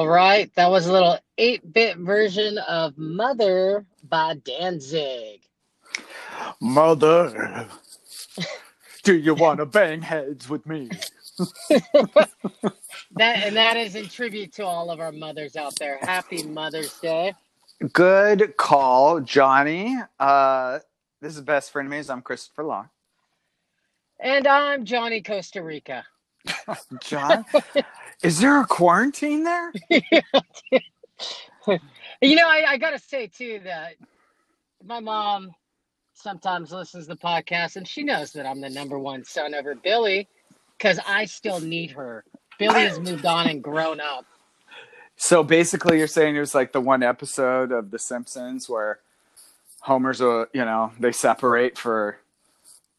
All right, that was a little 8 bit version of Mother by Danzig. Mother, do you want to bang heads with me? That and that is in tribute to all of our mothers out there. Happy Mother's Day. Good call, Johnny. Uh, this is Best friend of Frenemies. I'm Christopher Long. And I'm Johnny Costa Rica. John, is there a quarantine there? You know, I, I gotta say too that my mom sometimes listens to the podcast and she knows that I'm the number one son over Billy because I still need her. Billy has moved on and grown up. So basically, you're saying it was like the one episode of The Simpsons where Homer's a, you know, they separate for,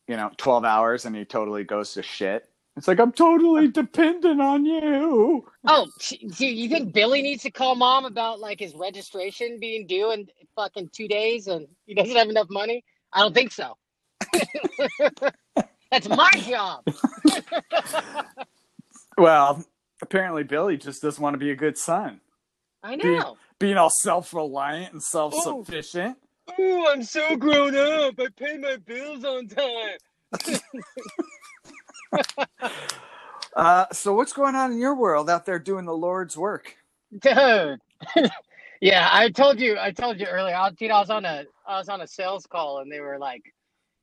you know, 12 hours and he totally goes to shit. It's like, I'm totally dependent on you. Oh, do you think Billy needs to call mom about like his registration being due in fucking two days and he doesn't have enough money? I don't think so. That's my job. Well, apparently, Billy just doesn't want to be a good son. I Being, know. being all self reliant and self sufficient. Oh, oh, I'm so grown up. I pay my bills on time. Uh, so, what's going on in your world out there doing the Lord's work? Dude. yeah, I told you I told you earlier. I, dude, I was on a I was on a sales call and they were like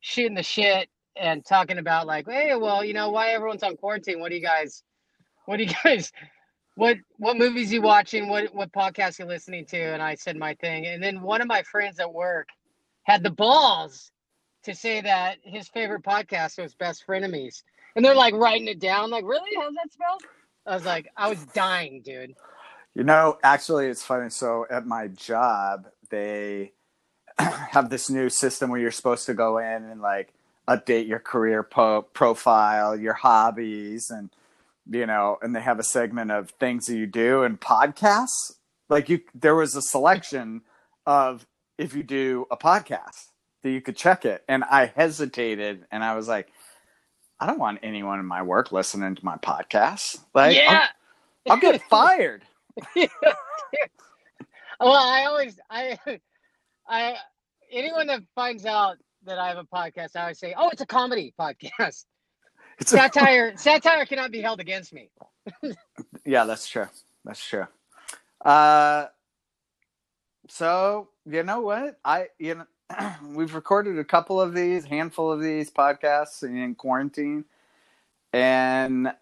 shooting the shit and talking about like, hey, well, you know, why everyone's on quarantine? What do you guys what do you guys what what movies you watching? What what podcasts you listening to? And I said my thing. And then one of my friends at work had the balls to say that his favorite podcast was Best Frenemies. And they're like writing it down, like, really? How's that spelled? I was like, I was dying, dude. You know, actually, it's funny. So, at my job, they have this new system where you're supposed to go in and like update your career po- profile, your hobbies, and you know, and they have a segment of things that you do and podcasts. Like you, there was a selection of if you do a podcast that you could check it, and I hesitated, and I was like, I don't want anyone in my work listening to my podcast. Like, yeah. I'll, I'll get fired. well, I always I I anyone that finds out that I have a podcast, I always say, "Oh, it's a comedy podcast." It's a- Satire satire cannot be held against me. Yeah, that's true. That's true. Uh, so you know what? I you know we've recorded a couple of these, handful of these podcasts in quarantine, and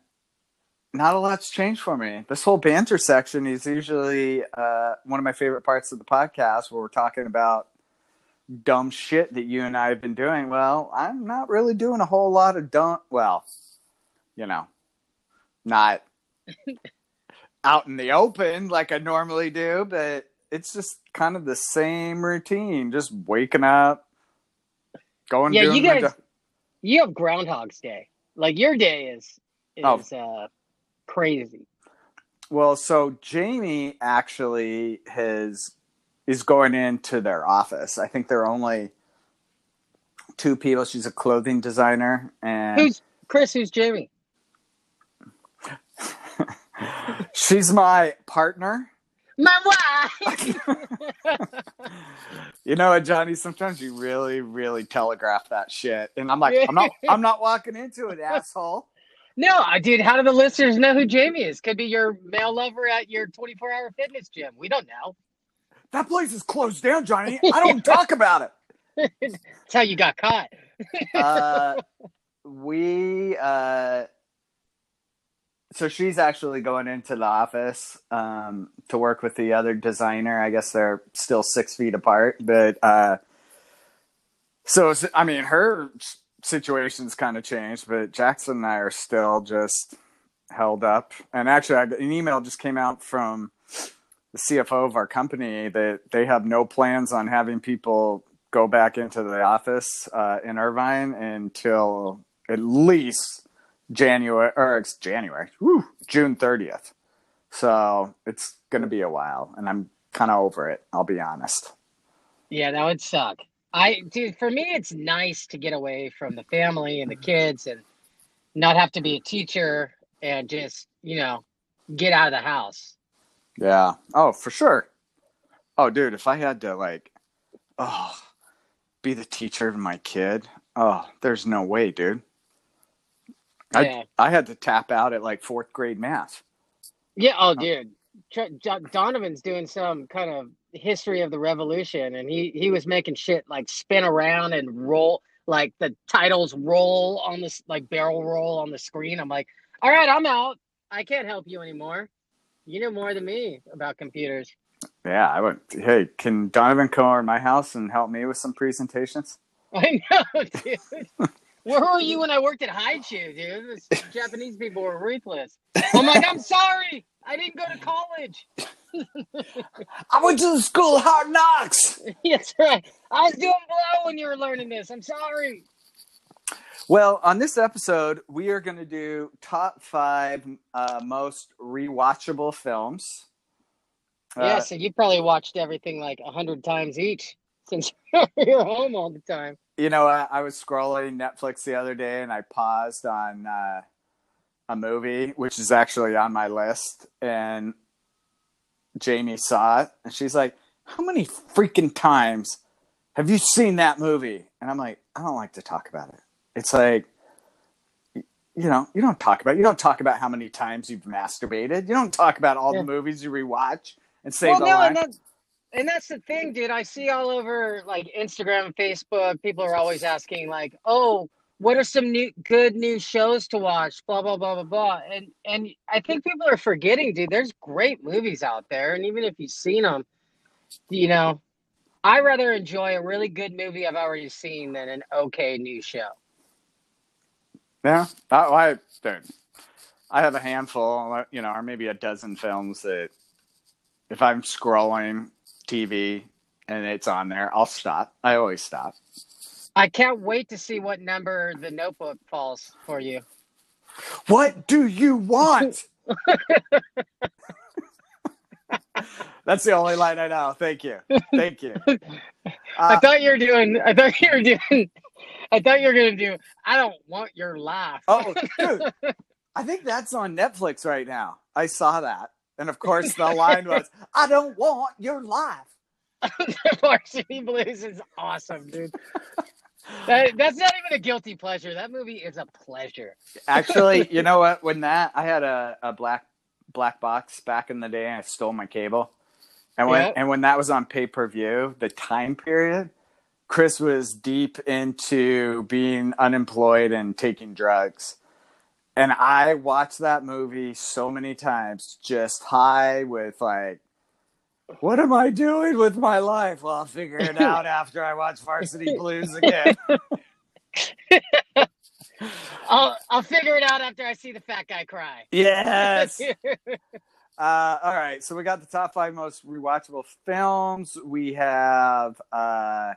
not a lot's changed for me. This whole banter section is usually uh, one of my favorite parts of the podcast, where we're talking about dumb shit that you and I have been doing. Well, I'm not really doing a whole lot of dumb. Well, you know, not out in the open like I normally do, but it's just kind of the same routine. Just waking up, going. Yeah, you guys- You have Groundhog's Day. Like your day is is Oh. uh crazy. Well, so Jamie actually has is going into their office. I think there are only two people. She's a clothing designer, and Who's Chris? Who's Jamie? she's my partner. My wife. You know what, Johnny? Sometimes you really, really telegraph that shit, and I'm like, I'm not, I'm not walking into it, asshole. no, I did. How do the listeners know who Jamie is? Could be your male lover at your 24 hour fitness gym. We don't know. That place is closed down, Johnny. I don't talk about it. That's how you got caught. uh, we uh, so she's actually going into the office um, to work with the other designer. I guess they're still six feet apart, but uh, so I mean, her situation's kind of changed, but Jackson and I are still just held up. And actually, I, an email just came out from the CFO of our company that they have no plans on having people go back into the office uh, in Irvine until at least January or it's January, whew, June 30th. So it's going to be a while, and I'm kind of over it. I'll be honest. Yeah, that would suck. I dude, for me it's nice to get away from the family and the kids and not have to be a teacher and just, you know, get out of the house. Yeah. Oh, for sure. Oh, dude, if I had to like, oh, be the teacher of my kid, oh, there's no way, dude. Yeah. I I had to tap out at like fourth grade math. Yeah. Oh, dude. Donovan's doing some kind of history of the revolution, and he he was making shit like spin around and roll, like the titles roll on this like barrel roll on the screen. I'm like, all right, I'm out. I can't help you anymore. You know more than me about computers. Yeah, I went. Hey, can Donovan come over to my house and help me with some presentations? I know, dude. Where were you when I worked at Haichu, dude? Those Japanese people were ruthless. I'm like, I'm sorry. I didn't go to college. I went to the school of hard knocks. That's right. I was doing blow when you were learning this. I'm sorry. Well, on this episode, we are going to do top five uh, most rewatchable films. Uh, yeah, so you probably watched everything like a hundred times each since you're home all the time. You know, I, I was scrolling Netflix the other day and I paused on uh, a movie, which is actually on my list. And Jamie saw it and she's like, How many freaking times have you seen that movie? And I'm like, I don't like to talk about it. It's like, you know, you don't talk about it. you don't talk about how many times you've masturbated. You don't talk about all Yeah. the movies you rewatch and say well, the no, line. and that, and that's the thing, dude. I see all over like Instagram and Facebook. People are always asking, like, "Oh, what are some new good new shows to watch?" Blah blah blah blah blah. And and I think people are forgetting, dude. There's great movies out there, and even if you've seen them, you know, I rather enjoy a really good movie I've already seen than an okay new show. Yeah, I, I, dude, I have a handful, you know, or maybe a dozen films that if I'm scrolling TV and it's on there, I'll stop. I always stop. I can't wait to see what number the Notebook falls for you. What do you want? That's the only line I know. Thank you. Thank you. I Uh, thought you were doing. I thought you were doing. I thought you were gonna do. I don't want your laugh. oh, dude, I think that's on Netflix right now. I saw that. And of course, the line was, I don't want your life. the Varsity Blues is awesome, dude. That, that's not even a guilty pleasure. That movie is a pleasure. Actually, you know what? When that I had a, a black black box back in the day, and I stole my cable, and when Yeah. and when that was on pay per view, the time period, Chris was deep into being unemployed and taking drugs, and I watched that movie so many times, just high with like. What am I doing with my life? Well, I'll figure it out after I watch Varsity Blues again. I'll I'll figure it out after I see the fat guy cry. Yes. Uh, all right, so we got the top five most rewatchable films. We have uh,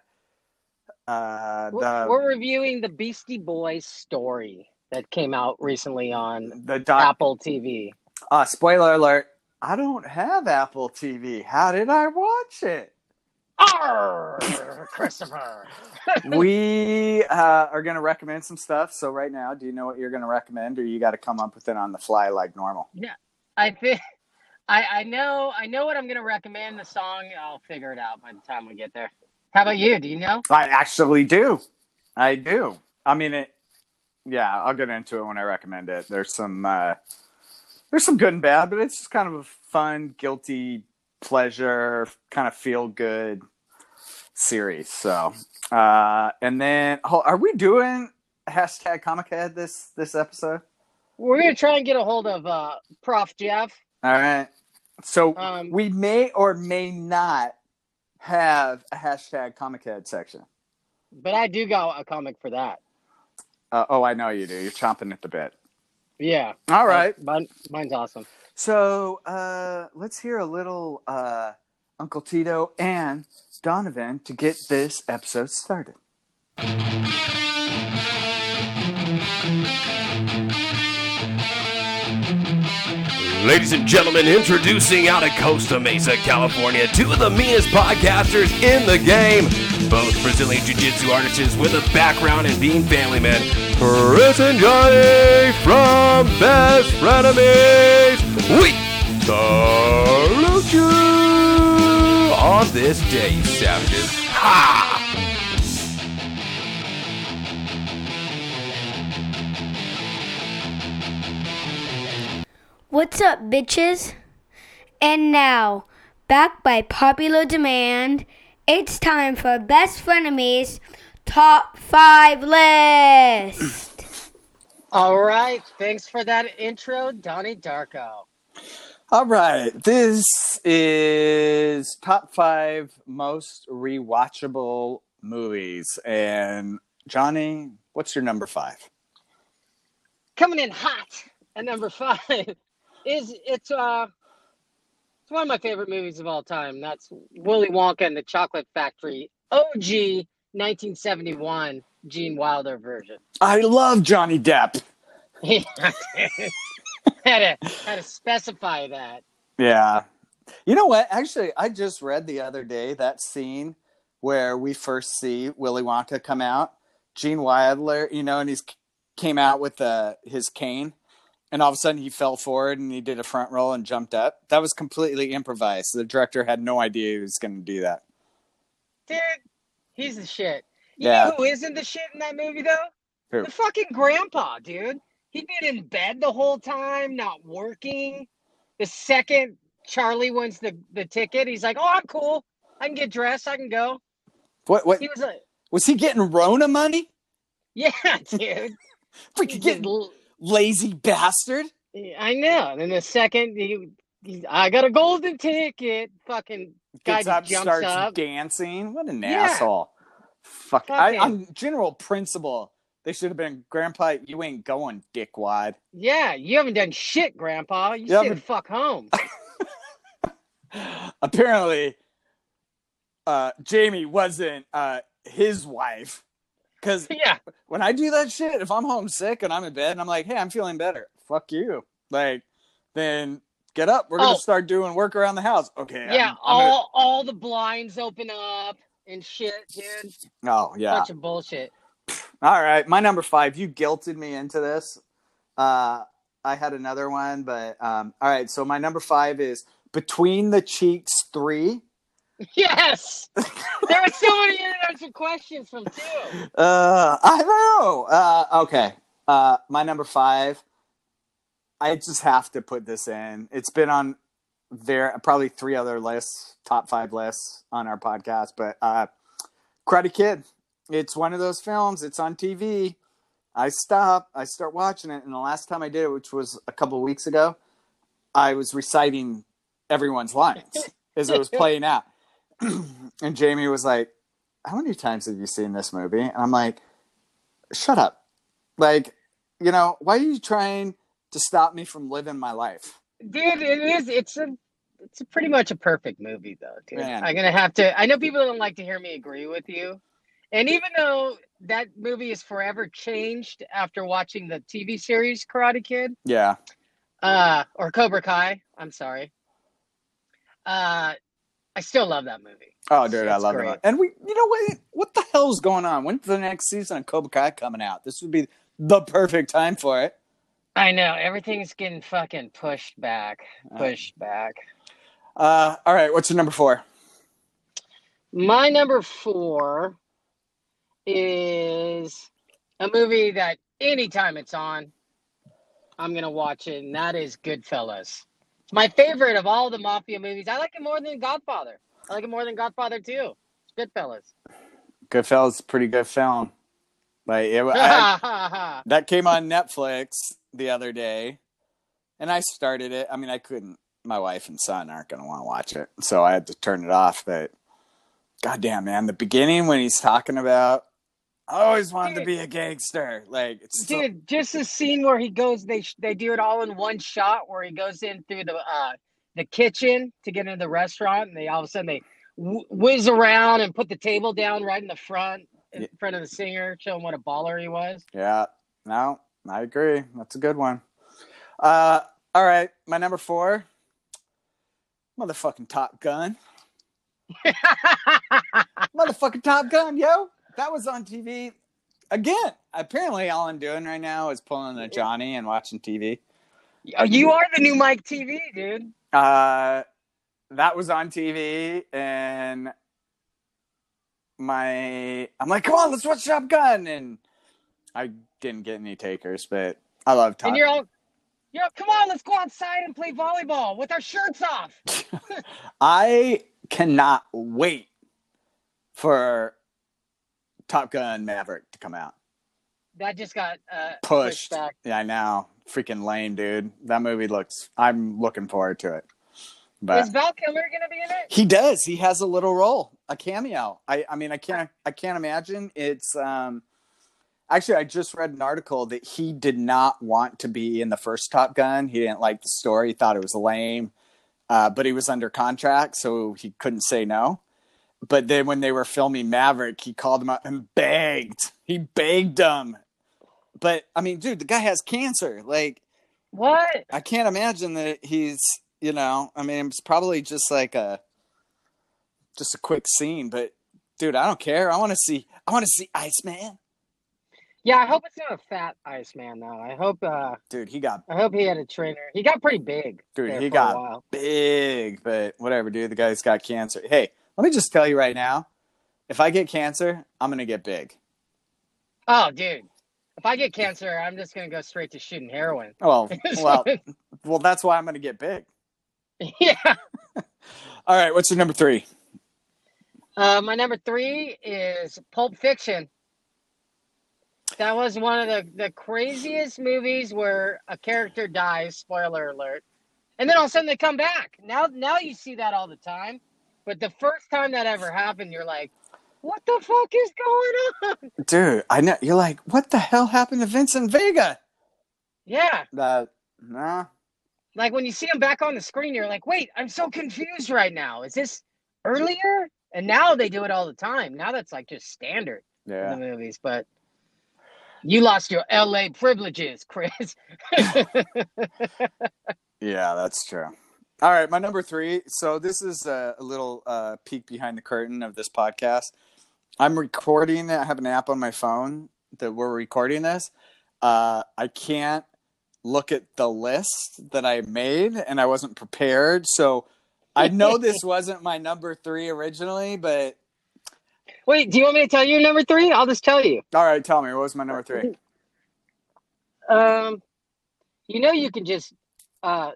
uh, we're, we're reviewing the Beastie Boys story that came out recently on the doc. Apple TV. Uh, spoiler alert: I don't have Apple TV. How did I watch it? Arr, Christopher. we uh, are going to recommend some stuff. So right now, do you know what you're going to recommend, or you got to come up with it on the fly like normal? Yeah, I think I, I know I know what I'm gonna recommend. The song I'll figure it out by the time we get there. How about you? Do you know? I actually do. I do. I mean it. Yeah, I'll get into it when I recommend it. There's some uh, there's some good and bad, but it's just kind of a fun, guilty pleasure, kind of feel good series. So, uh, and then oh, are we doing hashtag Comic Head this this episode? We're gonna try and get a hold of uh, Prof Jeff. All right. So Um, we may or may not have a hashtag Comic Head section. but I do got a comic for that. Uh, oh, I know you do. You're chomping at the bit. Yeah. All right. Mine, mine's awesome. So uh, let's hear a little uh, Uncle Tito and Donovan to get this episode started. Ladies and gentlemen, introducing out of Costa Mesa, California, two of the meanest podcasters in the game. Both Brazilian Jiu Jitsu artists with a background in being family men. Chris and Johnny from Best Frenemies. We salute you on this day, savages. Ha! What's up, bitches? And now, back by popular demand, it's time for Best Frenemies Top 5 List. All right. Thanks for that intro, Donnie Darko. All right, this is top five most rewatchable movies, and Johnny, what's your number five? Coming in hot at number five is it's uh it's one of my favorite movies of all time. That's Willy Wonka and the Chocolate Factory, OG 1971 Gene Wilder version. I love Johnny Depp. had to had to specify that. Yeah. You know what? Actually, I just read the other day that scene where we first see Willy Wonka come out. Gene Wilder, you know, and he's came out with uh, his cane, and all of a sudden he fell forward and he did a front roll and jumped up. That was completely improvised. The director had no idea he was going to do that. Dude, he's the shit. You Yeah. know who isn't the shit in that movie though? Who? The fucking grandpa, dude. He'd been in bed the whole time, not working. The second Charlie wins the, the ticket, he's like, Oh, I'm cool. I can get dressed, I can go. What? What He was like, was he getting Rona money? Yeah, dude. Freaking getting lazy bastard. I know. And then the second he, he I got a golden ticket, fucking guy up, jumps starts up. dancing. What an Yeah. asshole! Fuck. I, on general principle, they should have been Grandpa. You ain't going, dickwad. Yeah, you haven't done shit, Grandpa. You You sit haven't- fuck home. apparently uh jamie wasn't uh his wife because yeah. when i do that shit if i'm homesick and i'm in bed and i'm like hey i'm feeling better fuck you like then get up we're gonna Oh. start doing work around the house okay I'm- Yeah, I'm gonna- all all the blinds open up and shit, dude. oh yeah Bunch of bullshit. all right my number five you guilted me into this uh i had another one but um all right so my number five is between the cheeks three Yes, there were so many unanswered questions from two. Uh, I know. Uh, okay. Uh, my number five. I just have to put this in. It's been on there probably three other lists, top five lists on our podcast, but uh, Karate Kid. It's one of those films. It's on TV. I stop. I start watching it, and the last time I did it, which was a couple of weeks ago, I was reciting everyone's lines as it was playing out. and Jamie was like, how many times have you seen this movie? And I'm like, shut up. Like, you know, why are you trying to stop me from living my life? Dude, it is. It's a. It's a pretty much a perfect movie, though, dude. Man. I'm gonna have to. I know people don't like to hear me agree with you, and even though that movie is forever changed after watching the TV series Karate Kid, Yeah. uh, or Cobra Kai. I'm sorry. Uh, I still love that movie. Oh, dude, I It's love great. it. And we, you know what? What the hell's going on? When's the next season of Cobra Kai coming out? This would be the perfect time for it. I know everything's getting fucking pushed back, Uh, pushed back. Uh, all right, what's your number four? My number four is a movie that anytime it's on, I'm gonna watch it, and that is Goodfellas. My favorite of all the mafia movies. I like it more than Godfather. I like it more than Godfather too. It's Goodfellas. Goodfellas, is a pretty good film. Like it, I, that came on Netflix the other day, and I started it. I mean, I couldn't. My wife and son aren't going to want to watch it, so I had to turn it off. But goddamn, man, the beginning when he's talking about, I always wanted to be a gangster. Like, Dude, just the scene where he goes, they they do it all in one shot. Where he goes in through the uh, the kitchen to get into the restaurant, and they all of a sudden they whiz around and put the table down right in the front, in Yeah. front of the singer, showing what a baller he was. yeah, no, I agree. That's a good one. Uh, all right, my number four, motherfucking Top Gun. motherfucking Top Gun, yo. That was on TV again. Apparently, all I'm doing right now is pulling a Johnny and watching TV. Oh, you are the new Mike TV, dude. Uh, that was on TV, and my I'm like, come on, let's watch Top Gun, and I didn't get any takers, but I love Top. And you're all, you're come on, let's go outside and play volleyball with our shirts off. I cannot wait for Top Gun Maverick to come out. That just got uh, Pushed. back. Yeah, I know. Freaking lame, dude. That movie looks. I'm looking forward to it. But Is Val Kilmer gonna be in it? He does. He has a little role, a cameo. I, I mean, I can't, I can't imagine. It's um, actually, I just read an article that he did not want to be in the first Top Gun. He didn't like the story. He thought it was lame, uh, but he was under contract, so he couldn't say no. But then when they were filming Maverick, he called him up and begged. He begged them. But I mean, dude, the guy has cancer. Like, What? I can't imagine that he's, you know, I mean, it's probably just like a, just a quick scene, but dude, I don't care. I want to see, I want to see Iceman. Yeah, I hope it's not a fat Iceman though. I hope. uh Dude, he got I hope he had a trainer. He got pretty big. Dude, he got- big, but whatever, dude. The guy's got cancer. Hey, let me just tell you right now, if I get cancer, I'm gonna get big. Oh, dude. If I get cancer, I'm just gonna go straight to shooting heroin. Well, well, well, that's why I'm gonna get big. yeah. All right, what's your number three? Uh, my number three is Pulp Fiction. That was one of the, the craziest movies where a character dies, spoiler alert, and then all of a sudden they come back. Now now you see that all the time. But the first time that ever happened, you're like, what the fuck is going on? Dude, I know you're like, what the hell happened to Vincent Vega? Yeah. Uh, nah. Like when you see him back on the screen, you're like, wait, I'm so confused right now. Is this earlier? And now they do it all the time. Now that's like just standard. Yeah. in the movies, but you lost your LA privileges, Chris. Yeah, that's true. All right, my number three. So this is a, a little uh, peek behind the curtain of this podcast. I'm recording. I have an app on my phone that we're recording this. Uh, I can't look at the list that I made, and I wasn't prepared. So I know this wasn't my number three originally, but Wait, do you want me to tell you number three? I'll just tell you. all right, tell me what was my number three? Um, you know, you can just uh,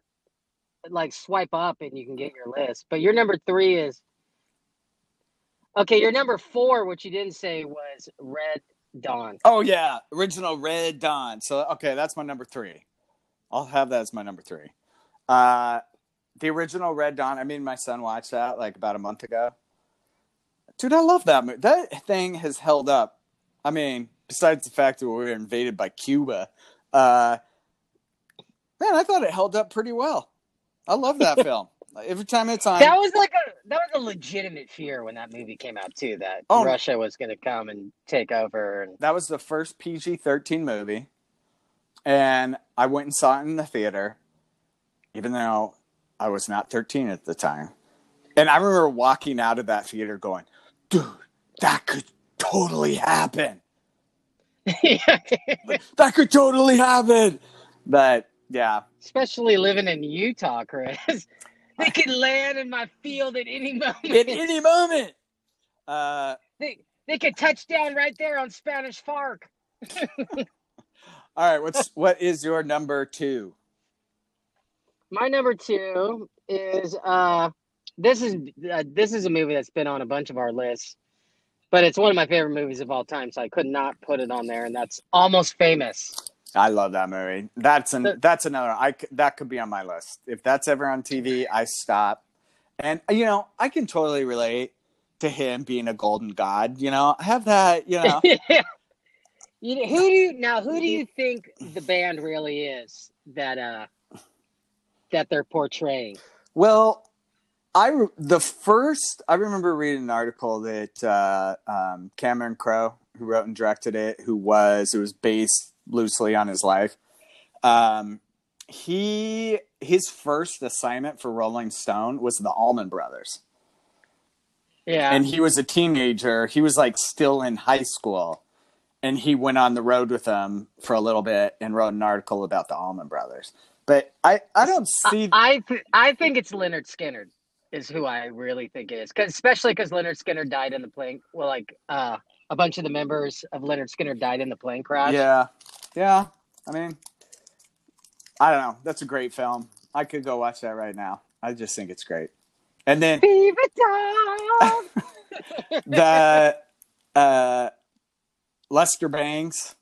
like swipe up and you can get your list. But your number three is okay. Your number four, which you didn't say, was Red Dawn. Oh yeah, original Red Dawn. So okay, that's my number three. I'll have that as my number three. Uh, the original Red Dawn. I mean, my son watched that like about a month ago. Dude, I love that movie. That thing has held up. I mean, besides the fact that we were invaded by Cuba, uh, man, I thought it held up pretty well. I love that film. Every time it's on, That was like a that was a legitimate fear when that movie came out too. That Oh. Russia was going to come and take over. And that was the first PG 13 movie. And I went and saw it in the theater, even though I was not 13 at the time. And I remember walking out of that theater going, dude, that could totally happen. That could totally happen. But yeah, especially living in Utah, Chris. they could land in my field at any moment. at any moment. Uh, they they could touch down right there on Spanish Fork. all right, what's what is your number two? My number two is uh this is uh, this is a movie that's been on a bunch of our lists, but it's one of my favorite movies of all time, so I could not put it on there, and that's Almost Famous. I love that movie. That's an that's another. I that could be on my list. If that's ever on TV, I stop. And you know, I can totally relate to him being a golden god. You know, I have that. You know. You know, who do you now? Who do you think the band really is that uh that they're portraying? well, I the first I remember reading an article that uh, um, Cameron Crowe, who wrote and directed it, who was it was based loosely on his life. Um, he his first assignment for Rolling Stone was the Allman Brothers. Yeah, and he was a teenager. He was like still in high school, and he went on the road with them for a little bit and wrote an article about the Allman Brothers. But I I don't see. I th- I think it's Lynyrd Skynyrd is who I really think it is, cause, especially because Lynyrd Skynyrd died in the plane. Well, like uh, a bunch of the members of Lynyrd Skynyrd died in the plane crash. yeah, yeah. I mean, I don't know. That's a great film. I could go watch that right now. I just think it's great. And then Fever time. the uh, Lester Bangs,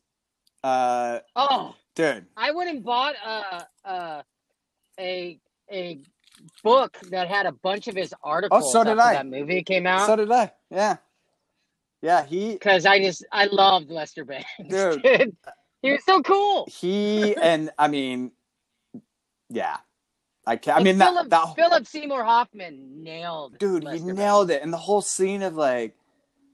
uh, oh, dude. I went and bought a a a, a book that had a bunch of his articles. Oh, so did I. That movie came out. So did I. Yeah, yeah. He because I just I loved Lester Bangs, Dude. dude. He was so cool. he and I mean, yeah. I can't. I mean Philip, that, that Philip Seymour Hoffman nailed. dude, Lester he Bangs. nailed it. And the whole scene of like,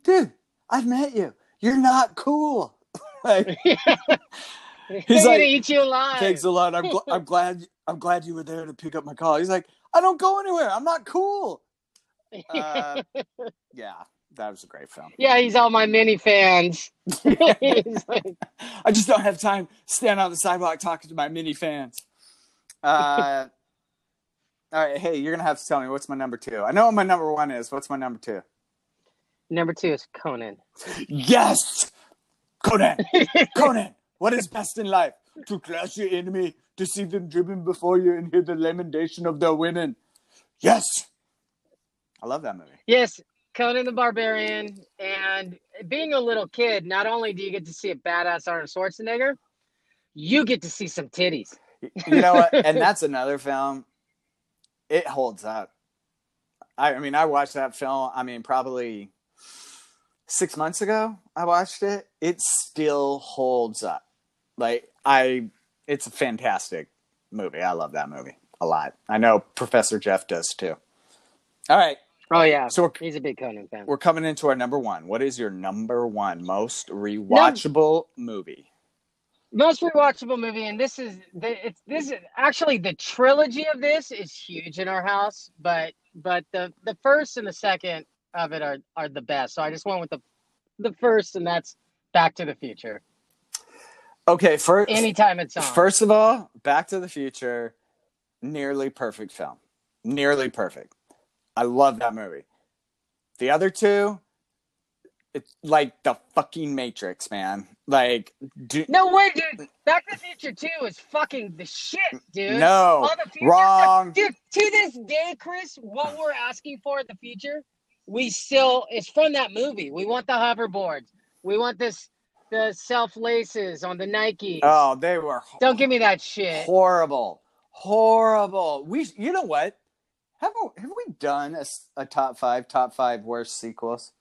dude, I've met you. You're not cool. like, He's He's gonna like, eat you alive. thanks a lot. I'm, gl- I'm glad. I'm glad you were there to pick up my call. He's like, I don't go anywhere. I'm not cool. Uh, yeah, that was a great film. yeah, he's all my mini fans. Like, I just don't have time standing on the sidewalk talking to my mini fans. Uh, all right, hey, you're gonna have to tell me what's my number two. I know what my number one is. What's my number two? Number two is Conan. Yes, Conan. Conan. What is best in life? To crush your enemy, to see them driven before you, and hear the lamentation of their women. Yes, I love that movie. Yes, Conan the Barbarian. And being a little kid, not only do you get to see a badass Arnold Schwarzenegger, you get to see some titties. You know what? and that's another film. It holds up. I, I mean, I watched that film. I mean, probably six months ago. I watched it. It still holds up. Like I, it's a fantastic movie. I love that movie a lot. I know Professor Jeff does too. All right, Oh yeah, so he's a big Conan fan. we're coming into our number one. What is your number one most rewatchable movie? Most rewatchable movie, and this is the it's this is actually the trilogy of this is huge in our house, but but the the first and the second of it are are the best. So I just went with the the first, and that's Back to the Future. Okay, first, Anytime it's on. First of all, Back to the Future, nearly perfect film. Nearly perfect. I love that movie. The other two, it's like the fucking Matrix, man. Like, do, No way, dude. Back to the Future 2 is fucking the shit, dude. No, wrong. Dude, to this day, Chris, what we're asking for in the future, we still, it's from that movie. We want the hoverboards. We want this, the self laces on the Nikes. oh, they were Don't give me that shit. horrible, horrible. We, you know what? Have have we done a top five, top five worst sequels?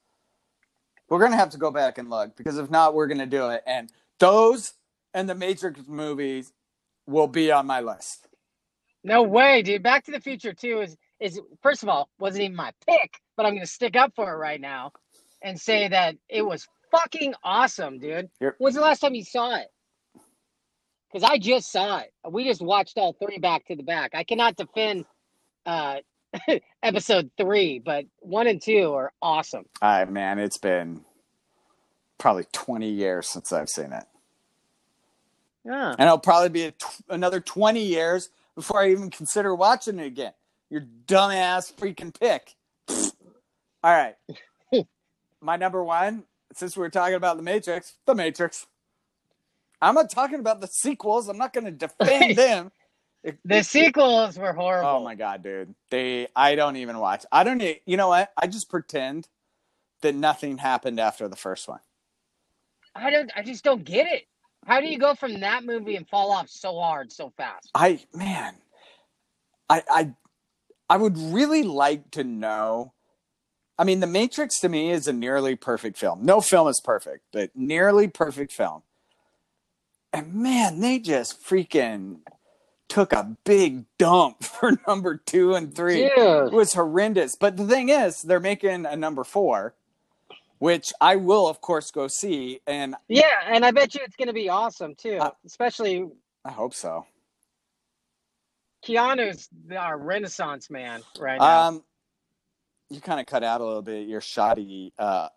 We're gonna have to go back and look because if not, we're gonna do it. And those and the Matrix movies will be on my list. No way, dude. Back to the Future 2 is, is first of all, wasn't even my pick, but I'm going to stick up for it right now and say that it was fucking awesome, dude. You're- When's the last time you saw it? Because I just saw it. We just watched all three back to the back. I cannot defend uh, episode three, but one and two are awesome. All right, man, it's been probably 20 years since I've seen it. Yeah. And it'll probably be a tw- another 20 years before I even consider watching it again. Your dumbass freaking pick. All right. My number one, since we were talking about The Matrix, The Matrix. I'm not talking about the sequels. I'm not going to defend them. It- The sequels were horrible. Oh my god, dude! They I don't even watch. I don't. You know what? I just pretend that nothing happened after the first one. I don't. I just don't get it. How do you go from that movie and fall off so hard so fast? I man, I I I would really like to know. I mean, The Matrix to me is a nearly perfect film. No film is perfect, but nearly perfect film. And man, they just freaking took a big dump for number two and three. It was horrendous. But the thing is, they're making a number four, which I will, of course, go see. And Yeah, and I bet you it's going to be awesome too. Uh, Especially I hope so. Keanu's our Renaissance man right now. Um, you kind of cut out a little bit. You're shoddy. Uh,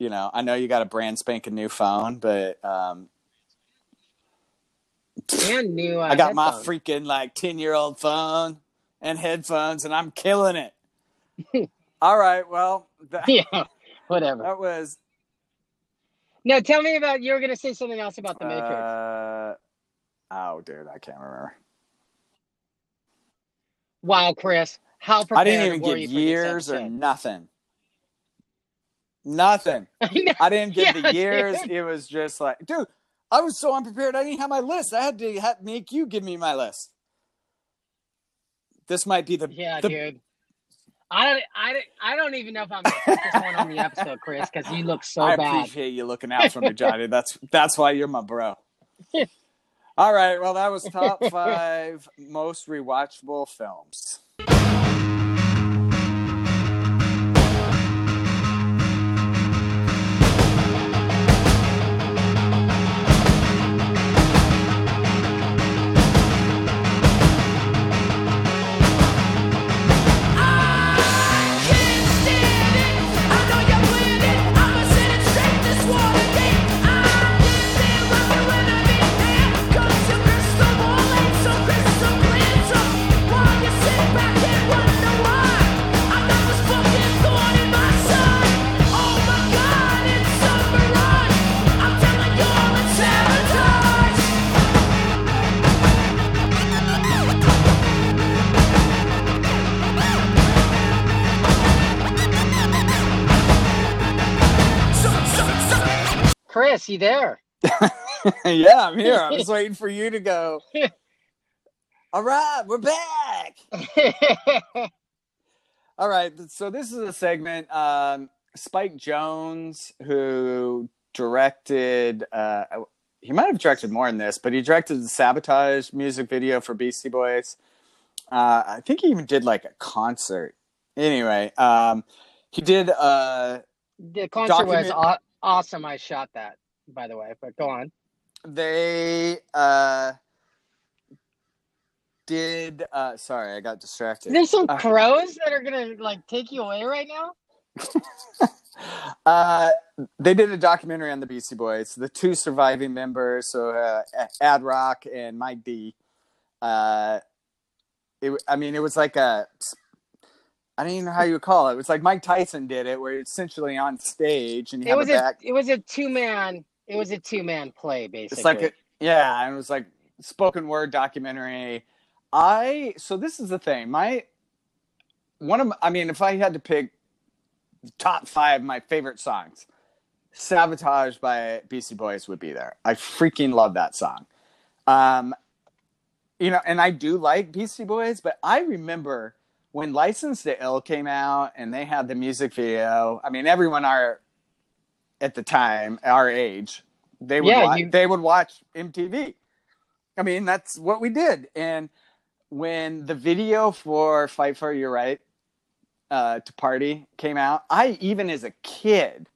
you know, I know you got a brand spanking new phone, but um, and new. Uh, I got my freaking like 10 year old phone and headphones and I'm killing it. All right. Well, that, Yeah, whatever. that was. No, tell me about. You were gonna say something else about the Matrix. Uh, oh, dude, I can't remember. wow, Chris, how prepared I didn't even were give you for years or nothing. Nothing. episode? I didn't get Yeah, the years. dude. It was just like, dude, I was so unprepared. I didn't have my list. I had to ha- make you give me my list. This might be the yeah, the- dude. I don't. I, don't- I don't even know if I'm gonna put this one on the episode, Chris, because you look so I bad. appreciate you looking out for me, Johnny. That's that's why you're my bro. All right, well, that was top five most rewatchable films. You there? yeah, I'm here. I was waiting for you to go. All right, we're back. All right, so this is a segment. Um, Spike Jonze, who directed, uh, he might have directed more than this, but he directed the Sabotage music video for Beastie Boys. Uh, I think he even did like a concert. Anyway, um, he did. Uh, the concert was aw- awesome. I shot that, by the way. But go on. they uh, did. Uh, sorry, I got distracted. There's some Uh, crows that are gonna like take you away right now. Uh, they did a documentary on the Beastie Boys, the two surviving members, so uh, Ad Rock and Mike D. Uh, it, I mean, it was like a, I don't even know how you would call it. It was like Mike Tyson did it, where essentially on stage and It was a a back. it was a two man it was a two man play basically. It's like a, yeah, and it was like spoken word documentary. I so this is the thing. My one of my, I mean, if I had to pick top five of my favorite songs, "Sabotage" by Beastie Boys would be there. I freaking love that song. Um, you know, and I do like Beastie Boys, but I remember when License to Ill came out and they had the music video. I mean, everyone our at the time, our age, they would Yeah, wa- you- they would watch MTV. I mean, that's what we did. And when the video for Fight for Your Right uh, to Party came out, I even as a kid,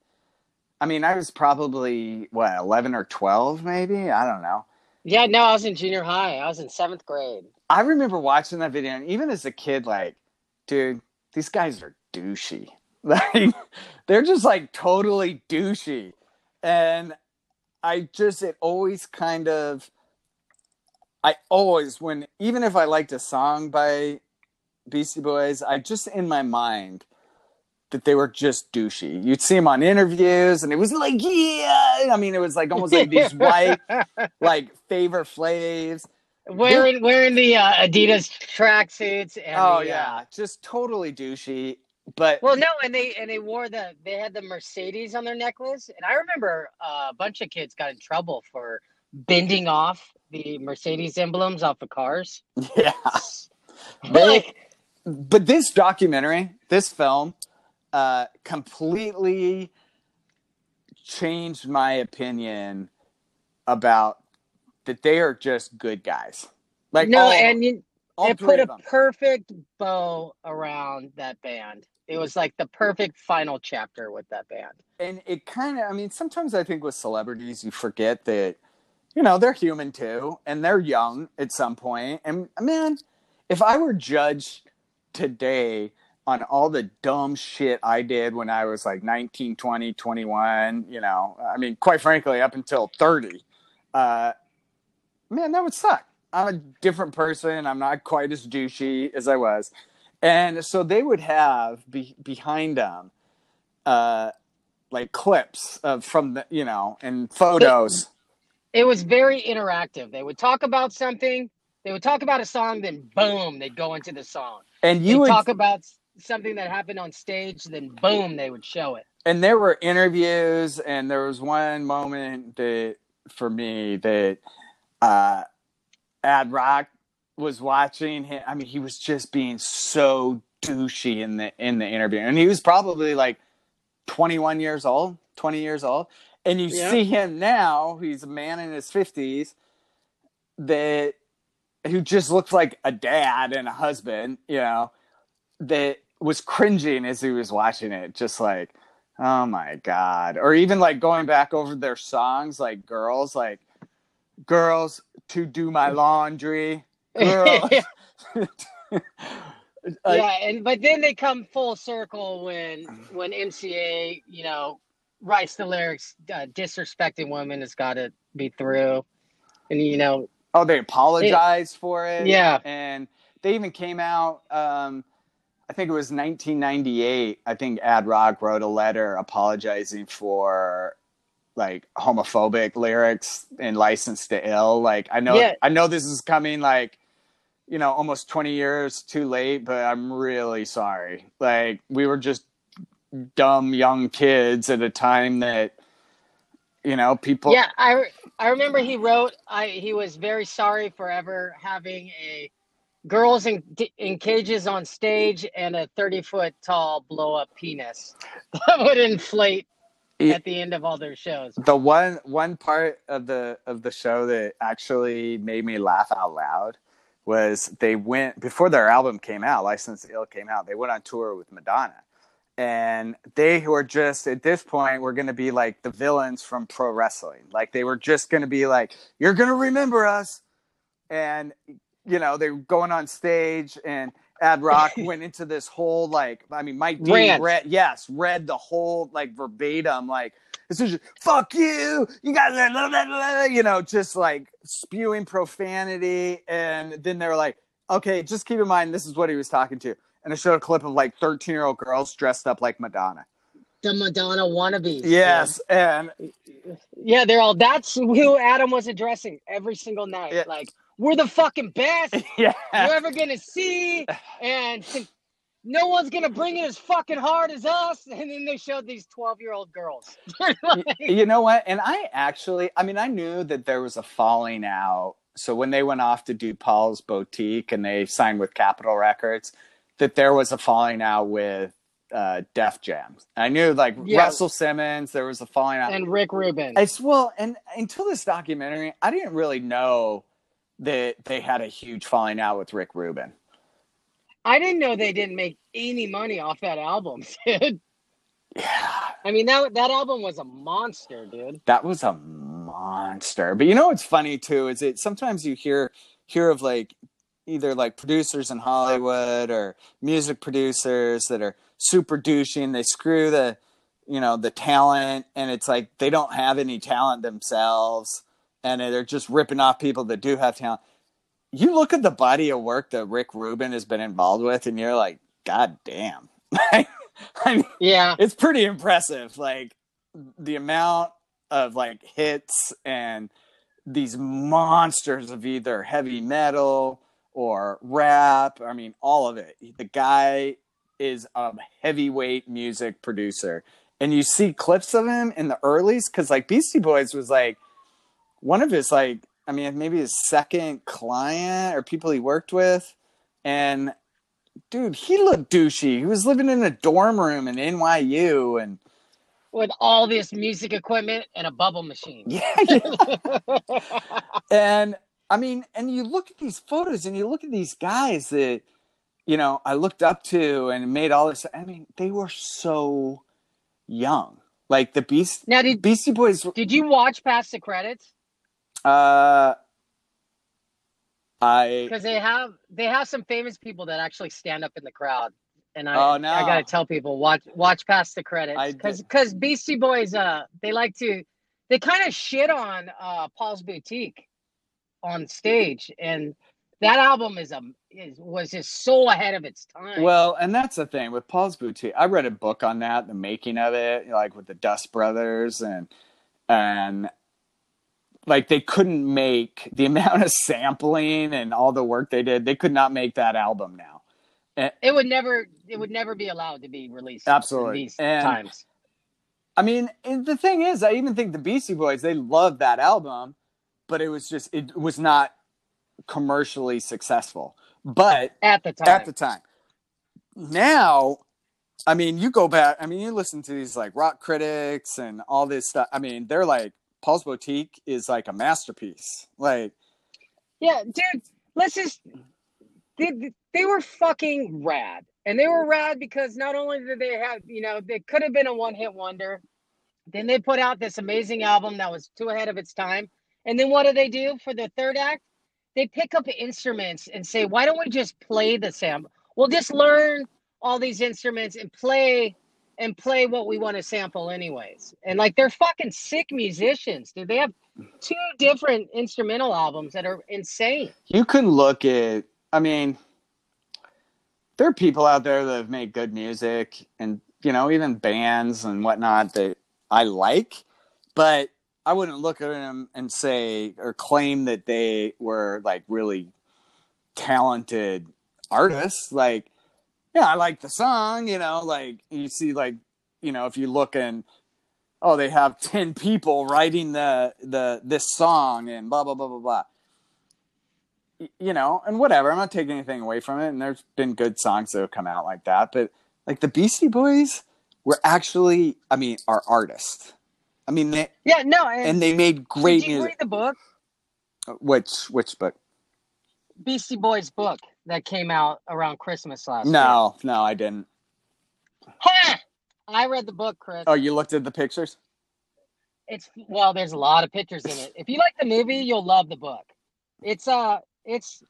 I mean, I was probably what eleven or twelve, maybe. I don't know. yeah, no, I was in junior high. I was in seventh grade. I remember watching that video, and even as a kid, like, dude, these guys are douchey. Like, they're just like totally douchey. And I just, it always kind of, I always, when, even if I liked a song by Beastie Boys, I just in my mind that they were just douchey. You'd see them on interviews, and it was like, yeah. I mean, it was like almost like these white, like Flavor Flavs. wearing wearing the uh, Adidas tracksuits and Oh the, uh, yeah, just totally douchey. But Well, no, and they and they wore the they had the Mercedes on their necklace, and I remember uh, a bunch of kids got in trouble for bending off the Mercedes emblems off the cars. yeah, They- like, but this documentary, this film, uh, completely changed my opinion about that they are just good guys. Like no, all, and you, all it put a perfect bow around that band. It was like the perfect final chapter with that band. and it kind of i mean sometimes i think with celebrities you forget that you know they're human too and they're young at some point. and man if i were judged today on all the dumb shit i did when i was like 19 20 21 you know i mean quite frankly up until 30 uh man, that would suck. I'm a different person. I'm not quite as douchey as I was. And so they would have be, behind them, uh, like clips of from the, you know, and photos. It was very interactive. They would talk about something, they would talk about a song, then boom, they'd go into the song. And you would, talk about something that happened on stage, then boom, they would show it. and there were interviews, and there was one moment that for me that uh, Ad Rock was watching him. I mean, he was just being so douchey in the in the interview, and he was probably like 21 years old, 20 years old. And you Yeah. see him now; he's a man in his 50s that who just looks like a dad and a husband, you know, that was cringing as he was watching it, just like, oh my god, or even like going back over their songs, like girls, like girls to do my laundry, girls. Like, yeah, and but then they come full circle when when MCA, you know, writes the lyrics, uh, disrespecting women has got to be through, and you know, Oh, they apologized for it. Yeah. and they even came out. Um, I think it was 1998. I think Ad Rock wrote a letter apologizing for like homophobic lyrics in "License to Ill." Like, I know, Yeah. I know this is coming like you know almost 20 years too late, but I'm really sorry. Like, we were just dumb young kids at a time that you know people. yeah, I I remember he wrote, I he was very sorry for ever having a girls in in cages on stage and a 30 foot tall blow up penis that would inflate at the end of all their shows. the one one part of the of the show that actually made me laugh out loud was they went before their album came out license ill came out they went on tour with madonna. And they were just at this point were going to be like the villains from pro wrestling. Like they were just going to be like you're going to remember us. And you know they were going on stage and ad rock went into this whole like i mean mike d read yes read the whole like verbatim like this is fuck you you guys are blah, blah, blah," you know just like spewing profanity and then they're like okay just keep in mind this is what he was talking to and I showed a clip of like 13 year old girls dressed up like Madonna. The Madonna wannabes. Yes, and Yeah, they're all. That's who Adam was addressing every single night. Yeah. Like, we're the fucking best yeah, you're ever gonna see, and no one's gonna bring it as fucking hard as us. And then they showed these twelve-year-old girls. Y- you know what? And I actually, I mean, I knew that there was a falling out. So when they went off to do Paul's Boutique and they signed with Capitol Records, that there was a falling out with uh, Def Jam. I knew like Yeah. Russell Simmons, there was a falling out. and Rick Rubin. It's well, and until this documentary, I didn't really know that they had a huge falling out with Rick Rubin. I didn't know they didn't make any money off that album, dude. Yeah, I mean that that album was a monster, dude. that was a monster. But you know what's funny too is it sometimes you hear hear of like either like producers in Hollywood or music producers that are super douchey and they screw the you know the talent and it's like they don't have any talent themselves and they're just ripping off people that do have talent. You look at the body of work that Rick Rubin has been involved with and you're like, God damn. I mean, Yeah, it's pretty impressive like the amount of like hits and these monsters of either heavy metal or rap i mean all of it. The guy is a heavyweight music producer. And you see clips of him in the earlys because like beastie boys was like one of his like i mean maybe his second client or people he worked with and dude he looked douchey he was living in a dorm room in nyu and with all this music equipment and a bubble machine. yeah, yeah. and I mean, and you look at these photos and you look at these guys that, you know, I looked up to and made all this. I mean, they were so young. Like the Beast Now, did Beastie Boys. did you watch past the credits? Uh, I Because they have they have some famous people that actually stand up in the crowd, and I Oh, no. I gotta tell people watch watch past the credits because because Beastie Boys uh they like to they kind of shit on uh Paul's Boutique on stage, and that album is a is, was just so ahead of its time. Well, and that's the thing with Paul's Boutique. I read a book on that, the making of it, like with the Dust Brothers, and and like they couldn't make the amount of sampling and all the work they did. They could not make that album now. it would never it would never be allowed to be released. Absolutely. in these And- times. I mean, and the thing is, I even think the Beastie Boys they loved that album, but it was just it was not commercially successful. But At the time, at the time. Now, I mean, you go back. I mean, you listen to these like rock critics and all this stuff. I mean, they're like Paul's Boutique is like a masterpiece. Like, Yeah, dude, let's just they, they were fucking rad. And they were rad because not only did they have, you know, they could have been a one-hit wonder. Then they put out this amazing album that was too ahead of its time. And then what do they do for the third act? They pick up instruments and say, "Why don't we just play the sample? We'll just learn all these instruments and play and play what we want to sample anyways." And like they're fucking sick musicians, dude. They have two different instrumental albums that are insane. you can look at, I mean, there are people out there that have made good music and, you know, even bands and whatnot that I like, but I wouldn't look at them and say or claim that they were like really talented artists. Like, yeah, I like the song, you know, like you see, like, you know, if you look and, oh, they have 10 people writing the, the, this song and blah, blah, blah, blah, blah you know, and whatever. I'm not taking anything away from it. And there's been good songs that have come out like that. But like the Beastie Boys were actually, I mean, are artists. I mean, they, Yeah, no, and, and they made great did you music. read the book, uh, Which which book? Beastie Boys book that came out around Christmas last year? No, no, I didn't. Ha! I read the book, Chris. Oh, you looked at the pictures? It's well, there's a lot of pictures in it. If you like the movie, you'll love the book. It's uh, it's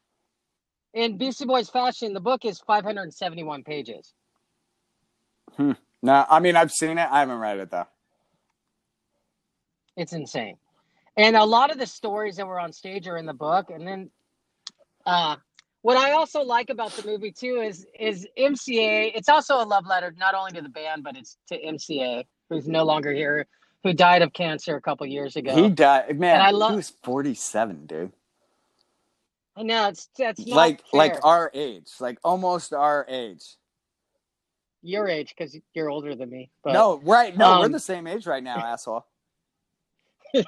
in Beastie Boys fashion. The book is 571 pages. Hmm. No, I mean I've seen it. I haven't read it though. It's insane, and a lot of the stories that were on stage are in the book. And then, uh, what I also like about the movie too is is MCA. It's also a love letter not only to the band, but it's to MCA, who's no longer here, who died of cancer a couple years ago. He died. Man, And I love- he was 47, dude. I know it's that's not Like fair. like our age, like almost our age. your age because you're older than me. But no, right? No, we're um, the same age right now, asshole.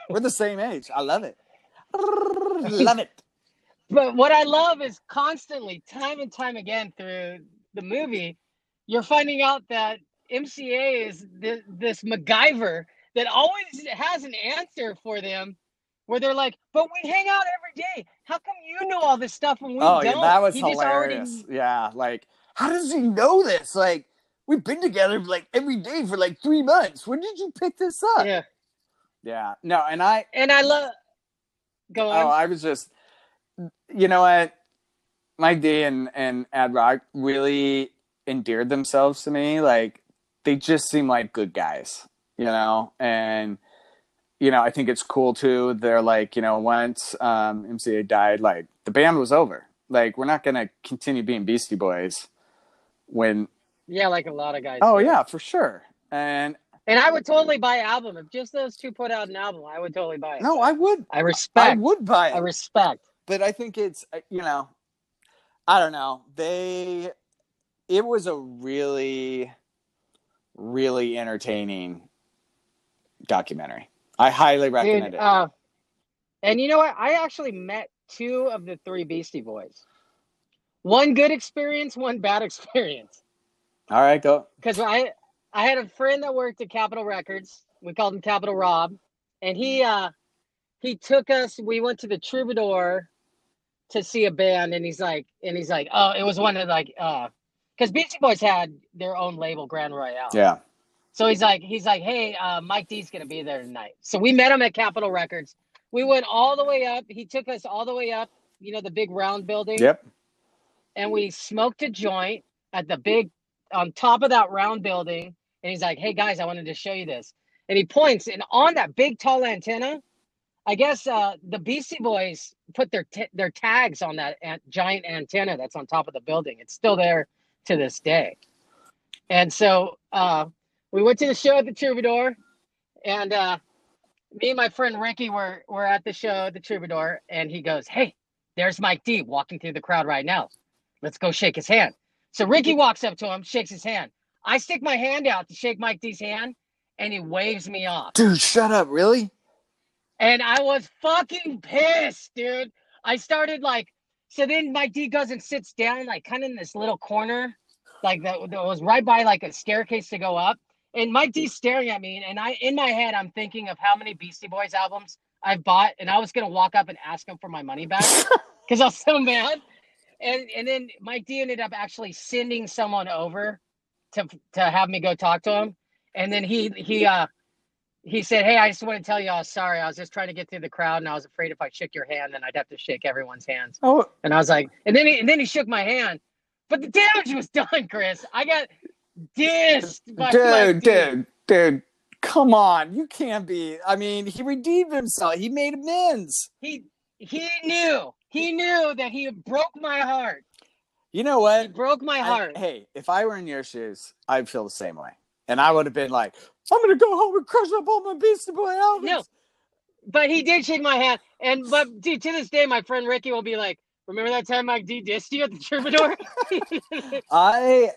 we're the same age. I love it. love it. But what I love is constantly, time and time again through the movie, you're finding out that MCA is this, this MacGyver that always has an answer for them. Where they're like, but we hang out every day. How come you know all this stuff and we oh, don't? yeah, that was He just already- hilarious. Yeah, like how does he know this? Like we've been together like every day for like three months. When did you pick this up? yeah, Yeah. No, and I and I love. Go on. oh I was just you know what? Mike D and and Ad Rock really endeared themselves to me. Like they just seem like good guys, you know, and you know, I think it's cool too. They're like, you know, once um, MCA died, like the band was over. Like we're not gonna continue being Beastie Boys when. yeah, like a lot of guys. Oh do. yeah, for sure. And And I would totally buy an album if just those two put out an album. I would totally buy it. no, I would, I respect. I would buy it. I respect. But I think it's uh, you know, I don't know. They, it was a really, really entertaining documentary. I highly recommend Dude, it. uh, and you know what? I actually met two of the three Beastie Boys. One good experience, one bad experience. All right, go. Because I I had a friend that worked at Capitol Records. We called him Capital Rob, and he uh he took us. We went to the Troubadour to see a band, and he's like, and he's like, oh, it was one of like uh, because Beastie Boys had their own label, Grand Royal. Yeah. So he's like, he's like, hey, uh, Mike D's gonna be there tonight. So we met him at Capitol Records. We went all the way up. He took us all the way up. You know the big round building. Yep. And we smoked a joint at the big on top of that round building. And he's like, hey guys, I wanted to show you this. And he points, and on that big tall antenna, I guess uh, the Beastie Boys put their t- their tags on that an- giant antenna that's on top of the building. It's still there to this day. And so uh, we went to the show at the Troubadour, and uh, me and my friend Ricky were were at the show at the Troubadour, and he goes, "Hey, there's Mike D walking through the crowd right now. Let's go shake his hand." So Ricky walks up to him, shakes his hand. I stick my hand out to shake Mike D's hand, and he waves me off. Dude, shut up! Really? And I was fucking pissed, dude. I started like, so then Mike D goes and sits down, like kind of in this little corner, like that, that was right by like a staircase to go up. And Mike D's staring at me, and I, in my head, I'm thinking of how many Beastie Boys albums I've bought, and I was gonna walk up and ask him for my money back because I was so mad. And and then Mike D ended up actually sending someone over to to have me go talk to him, and then he he uh he said, "Hey, I just want to tell you I was sorry. I was just trying to get through the crowd, and I was afraid if I shook your hand, then I'd have to shake everyone's hands." Oh, And I was like, and then he, and then he shook my hand, but the damage was done, Chris. I got dissed by dude, dude, dude. Come on, you can't be. I mean, he redeemed himself. He made amends. He he knew he knew that he broke my heart. You know He what? broke my I- heart. hey, if I were in your shoes, I'd feel the same way, and I would have been like, "I'm gonna go home and crush up all my Beastie Boy albums." No. But he did shake my hand, and but dude, to this day, my friend Ricky will be like, "Remember that time Mike D dissed you at the Troubadour?" I.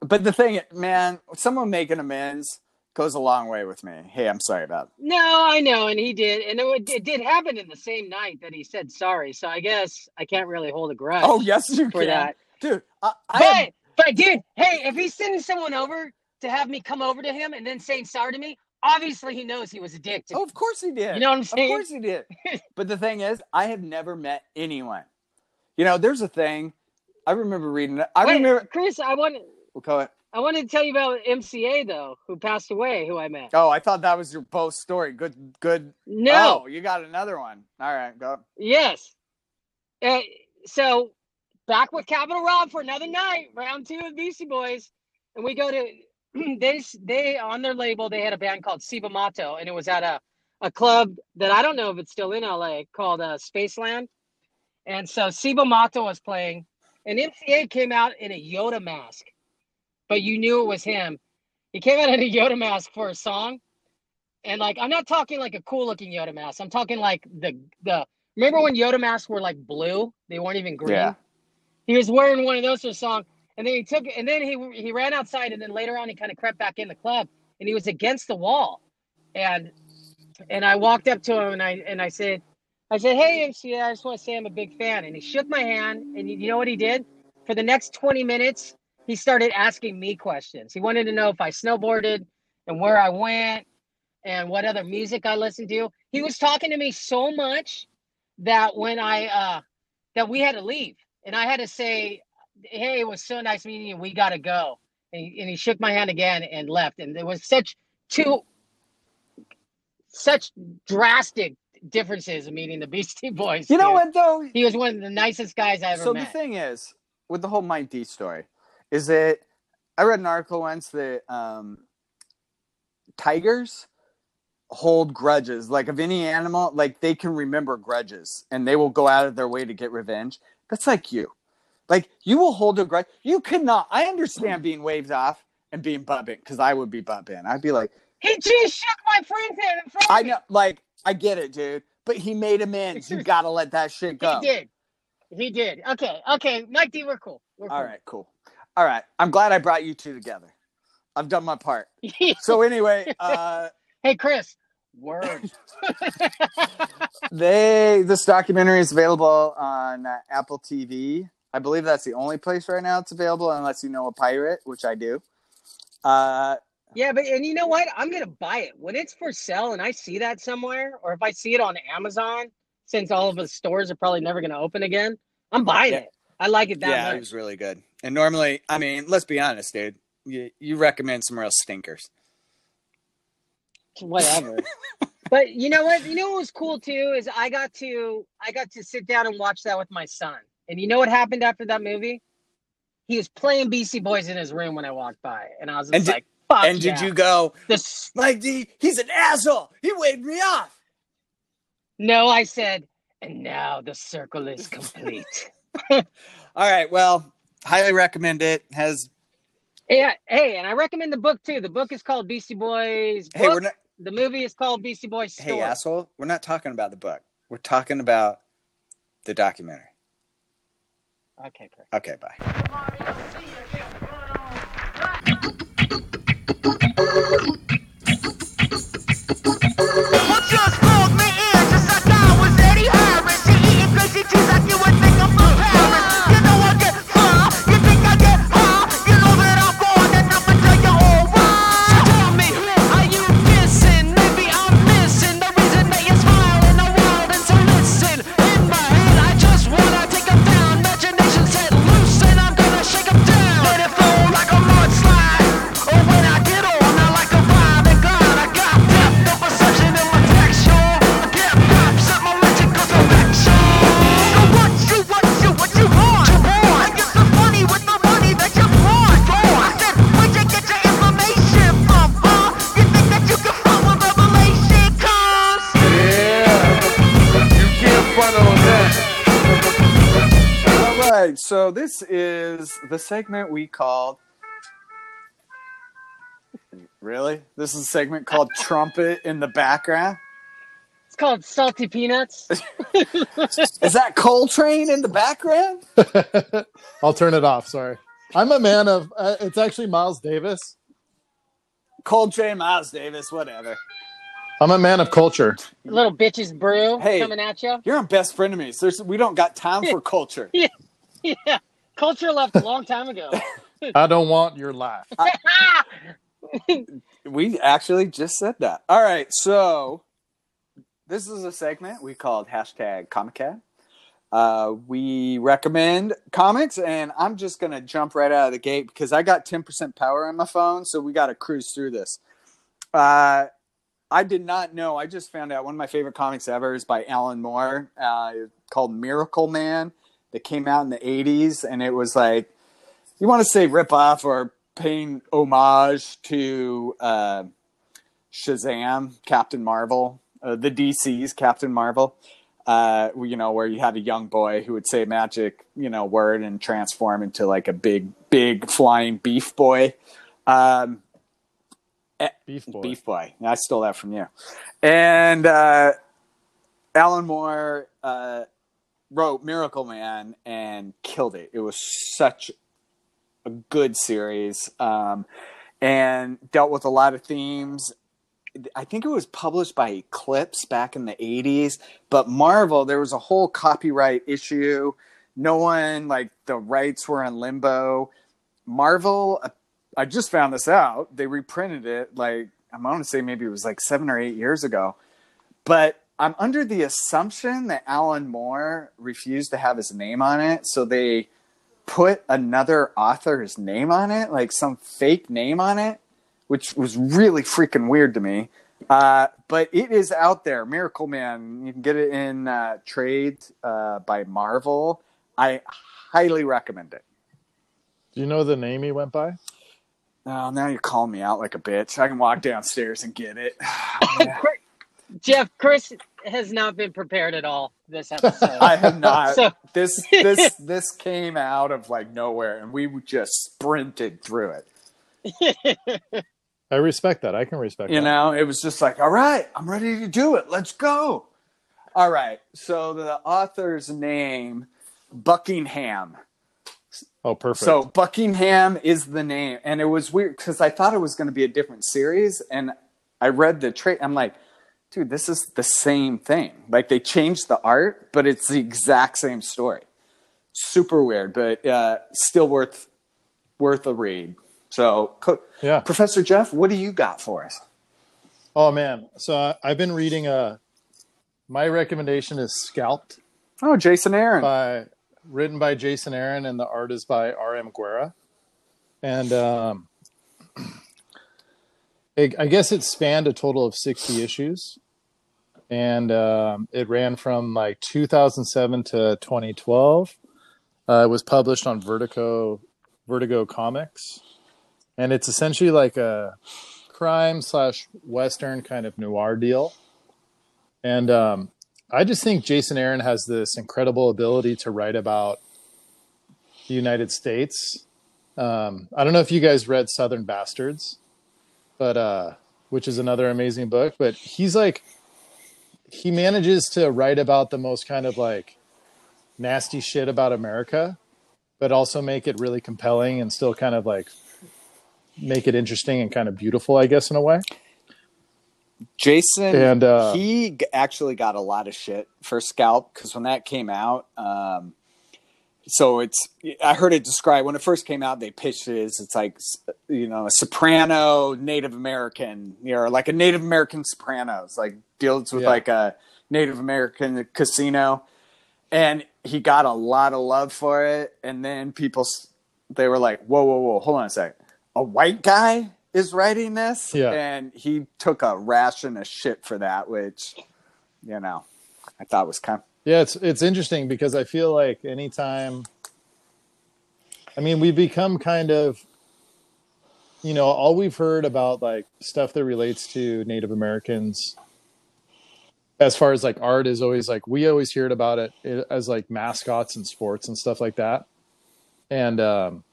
But the thing, man, someone making amends goes a long way with me. Hey, I'm sorry about. It. No, I know, and he did, and it, it did happen in the same night that he said sorry. So I guess I can't really hold a grudge. Oh yes, you for can, that. dude. I, I But have- but dude, hey, if he's sending someone over to have me come over to him and then saying sorry to me, obviously he knows he was a dick to oh, of course he did. You know what I'm saying? Of course he did. but the thing is, I have never met anyone. You know, there's a thing. I remember reading it. I Wait, remember. Chris, I want We'll call it. I wanted to tell you about MCA though, who passed away, who I met. Oh, I thought that was your post story. Good, good. No, Oh, you got another one. All right, go. yes. Uh, so back with Capital Rob for another night, round two of Beastie Boys, and we go to they they on their label they had a band called Cibo Matto, and it was at a a club that I don't know if it's still in LA called uh, Spaceland, and so Cibo Matto was playing, and MCA came out in a Yoda mask, but you knew it was him. He came out in a Yoda mask for a song, and like I'm not talking like a cool looking Yoda mask. I'm talking like the the remember when Yoda masks were like blue? They weren't even green. Yeah. He was wearing one of those for a song, and then he took and then he he ran outside, and then later on he kind of crept back in the club, and he was against the wall, and and I walked up to him and I and I said, I said, hey MCA, I just want to say I'm a big fan, and he shook my hand, and you know what he did? For the next 20 minutes, he started asking me questions. He wanted to know if I snowboarded and where I went and what other music I listened to. He was talking to me so much that when I uh that we had to leave and I had to say, "Hey, it was so nice meeting you. We got to go." And he, and he shook my hand again and left. And there was such two such drastic differences in meeting the Beastie Boys. You know dude. what though? He was one of the nicest guys I ever so met. So the thing is with the whole Mike D story is that I read an article once that um, tigers hold grudges. Like of any animal, like they can remember grudges and they will go out of their way to get revenge. That's like you. Like you will hold a grudge. You cannot. I understand being waved off and being bumping because I would be bumping. I'd be like, he just shook my friend's hand in front I know, like I get it, dude. But he made amends. You gotta let that shit go. He did. He did. Okay. Okay. Mike D, we're cool. We're cool. All right, cool. All right. I'm glad I brought you two together. I've done my part. So anyway, uh hey, Chris. Word. they this documentary is available on uh, Apple TV. I believe that's the only place right now it's available unless you know a pirate, which I do. Uh Yeah, but and you know what? I'm gonna buy it when it's for sale, and I see that somewhere, or if I see it on Amazon, since all of the stores are probably never gonna open again. I'm buying Yeah. it. I like it that yeah, much. it was really good. And normally, I mean, let's be honest, dude. You, you recommend some real stinkers. Whatever. but you know what? You know what was cool too is I got to I got to sit down and watch that with my son. And you know what happened after that movie? He was playing Beastie Boys in his room when I walked by, and I was just And did- like, "Fuck and yeah. did you go, This Mike D, he's an asshole. He waved me off. No, I said, and now the circle is complete. All right. Well, highly recommend it. Has yeah, hey, and I recommend the book too. The book is called Beastie Boys. hey, we're not. the movie is called Beastie Boys. Story. Hey, asshole. We're not talking about the book. We're talking about the documentary. Okay, perfect. Okay. Bye. Well, just pulled me in just like I was Eddie Harris. She eating crazy cheese like you So this is the segment we called. Really? This is a segment called Trumpet in the Background. It's called Salty Peanuts. Is that Coltrane in the background? I'll turn it off. Sorry. I'm a man of. Uh, it's actually Miles Davis. Coltrane, Miles Davis, whatever. I'm a man of culture. Little bitches brew Hey. coming at you. You're a best frenemies. There's, we don't got time for culture. Yeah, culture left a long time ago. I don't want your life. We actually just said that. All right, so this is a segment we called hashtag Comichead. Uh, we recommend comics, and I'm just gonna jump right out of the gate because I got 10% power on my phone, so we got to cruise through this. Uh, I did not know. I just found out one of my favorite comics ever is by Alan Moore, uh, called Miracle Man, that came out in the 80s, and it was like you want to say rip off or paying homage to uh, Shazam, Captain Marvel, uh, the DC's Captain Marvel. Uh, you know, where you had a young boy who would say magic, you know, word and transform into like a big, big flying beef boy. Um, Beef boy. Beef Boy. I stole that from you. And uh, Alan Moore uh, wrote Miracle Man and killed it. It was such a good series um, and dealt with a lot of themes. I think it was published by Eclipse back in the 80s, but Marvel, there was a whole copyright issue. No one, like, the rights were in limbo. Marvel, I just found this out. They reprinted it, like, I'm to say maybe it was like seven or eight years ago. But I'm under the assumption that Alan Moore refused to have his name on it. So they put another author's name on it, like some fake name on it, which was really freaking weird to me. Uh, but it is out there, Miracle Man. You can get it in uh, trade uh, by Marvel. I highly recommend it. Do you know the name he went by? Oh, now you're calling me out like a bitch. I can walk downstairs and get it. Jeff, Chris has not been prepared at all this episode. I have not. So- This this this came out of like nowhere, and we just sprinted through it. I respect that. I can respect You that. know, it was just like, all right, I'm ready to do it. Let's go. All right. So the author's name, Buckingham. Oh, perfect. So Buckingham is the name, and it was weird because I thought it was going to be a different series, and I read the trade. I'm like, dude, this is the same thing. Like they changed the art, but it's the exact same story. Super weird, but uh, still worth worth a read. So, yeah. Professor Jeff, what do you got for us? Oh man. So I, I've been reading. Uh, my recommendation is Scalped Oh, Jason Aaron. by written by Jason Aaron and the art is by R.M. Guerra. And um, I guess it spanned a total of 60 issues. And um, it ran from like 2007 to 2012. Uh, it was published on Vertigo, Vertigo Comics. And it's essentially like a crime slash Western kind of noir deal. And um, I just think Jason Aaron has this incredible ability to write about the United States. Um, I don't know if you guys read Southern Bastards, but uh, which is another amazing book. But he's like, he manages to write about the most kind of like nasty shit about America, but also make it really compelling and still kind of like make it interesting and kind of beautiful, I guess, in a way. Jason, And, uh, he actually got a lot of shit for Scalp because when that came out, um, so it's I heard it described when it first came out. They pitched it as it's like you know a soprano Native American, you know, like a Native American Sopranos, like deals with Yeah. like a Native American casino, and he got a lot of love for it. And then people they were like, "Whoa, whoa, whoa, hold on a sec, a white guy." Is writing this, Yeah. and he took a ration of shit for that, which, you know, I thought was kind of Yeah, it's it's interesting because I feel like anytime I mean, we've become kind of you know, all we've heard about like stuff that relates to Native Americans as far as like art is always like we always heard about it as like mascots and sports and stuff like that. And um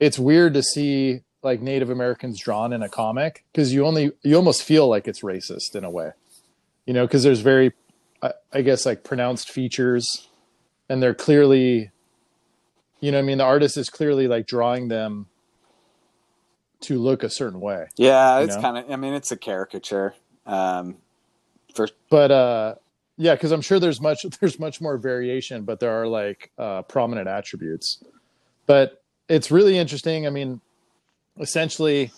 it's weird to see like Native Americans drawn in a comic because you only you almost feel like it's racist in a way. You know, because there's very I, I guess like pronounced features and they're clearly you know i mean the artist is clearly like drawing them to look a certain way Yeah, it's kind of. I mean, it's a caricature. Um, for but uh yeah because i'm sure there's much there's much more variation but there are like uh prominent attributes but it's really interesting i mean essentially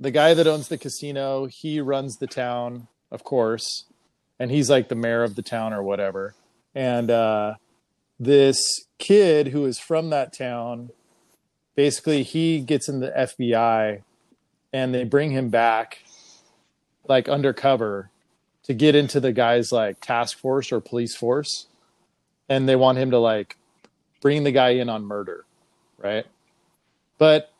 the guy that owns the casino he runs the town of course and he's like the mayor of the town or whatever. And uh this kid who is from that town basically he gets in the fbi and they bring him back like undercover to get into the guy's like task force or police force. And they want him to like bring the guy in on murder right? But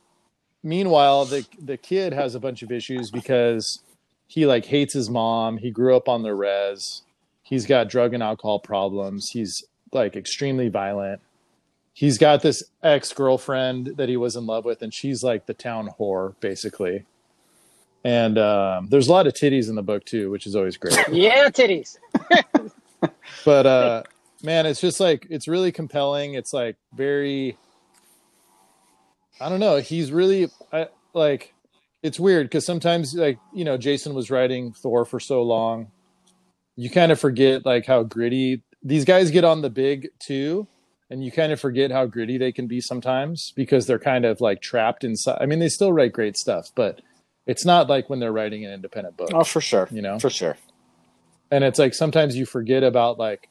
meanwhile the the kid has a bunch of issues because he like hates his mom. He grew up on the res. He's got drug and alcohol problems. He's like extremely violent. He's got this ex-girlfriend that he was in love with and she's like the town whore basically. And um, there's a lot of titties in the book too which is always great. Yeah, titties. but uh man it's just like it's really compelling. It's like very i don't know. He's really I, like it's weird because sometimes like you know jason was writing thor for so long you kind of forget like how gritty these guys get on the big too and you kind of forget how gritty they can be sometimes because they're kind of like trapped inside i mean they still write great stuff but it's not like when they're writing an independent book oh, for sure, You know? for sure. and it's like sometimes you forget about like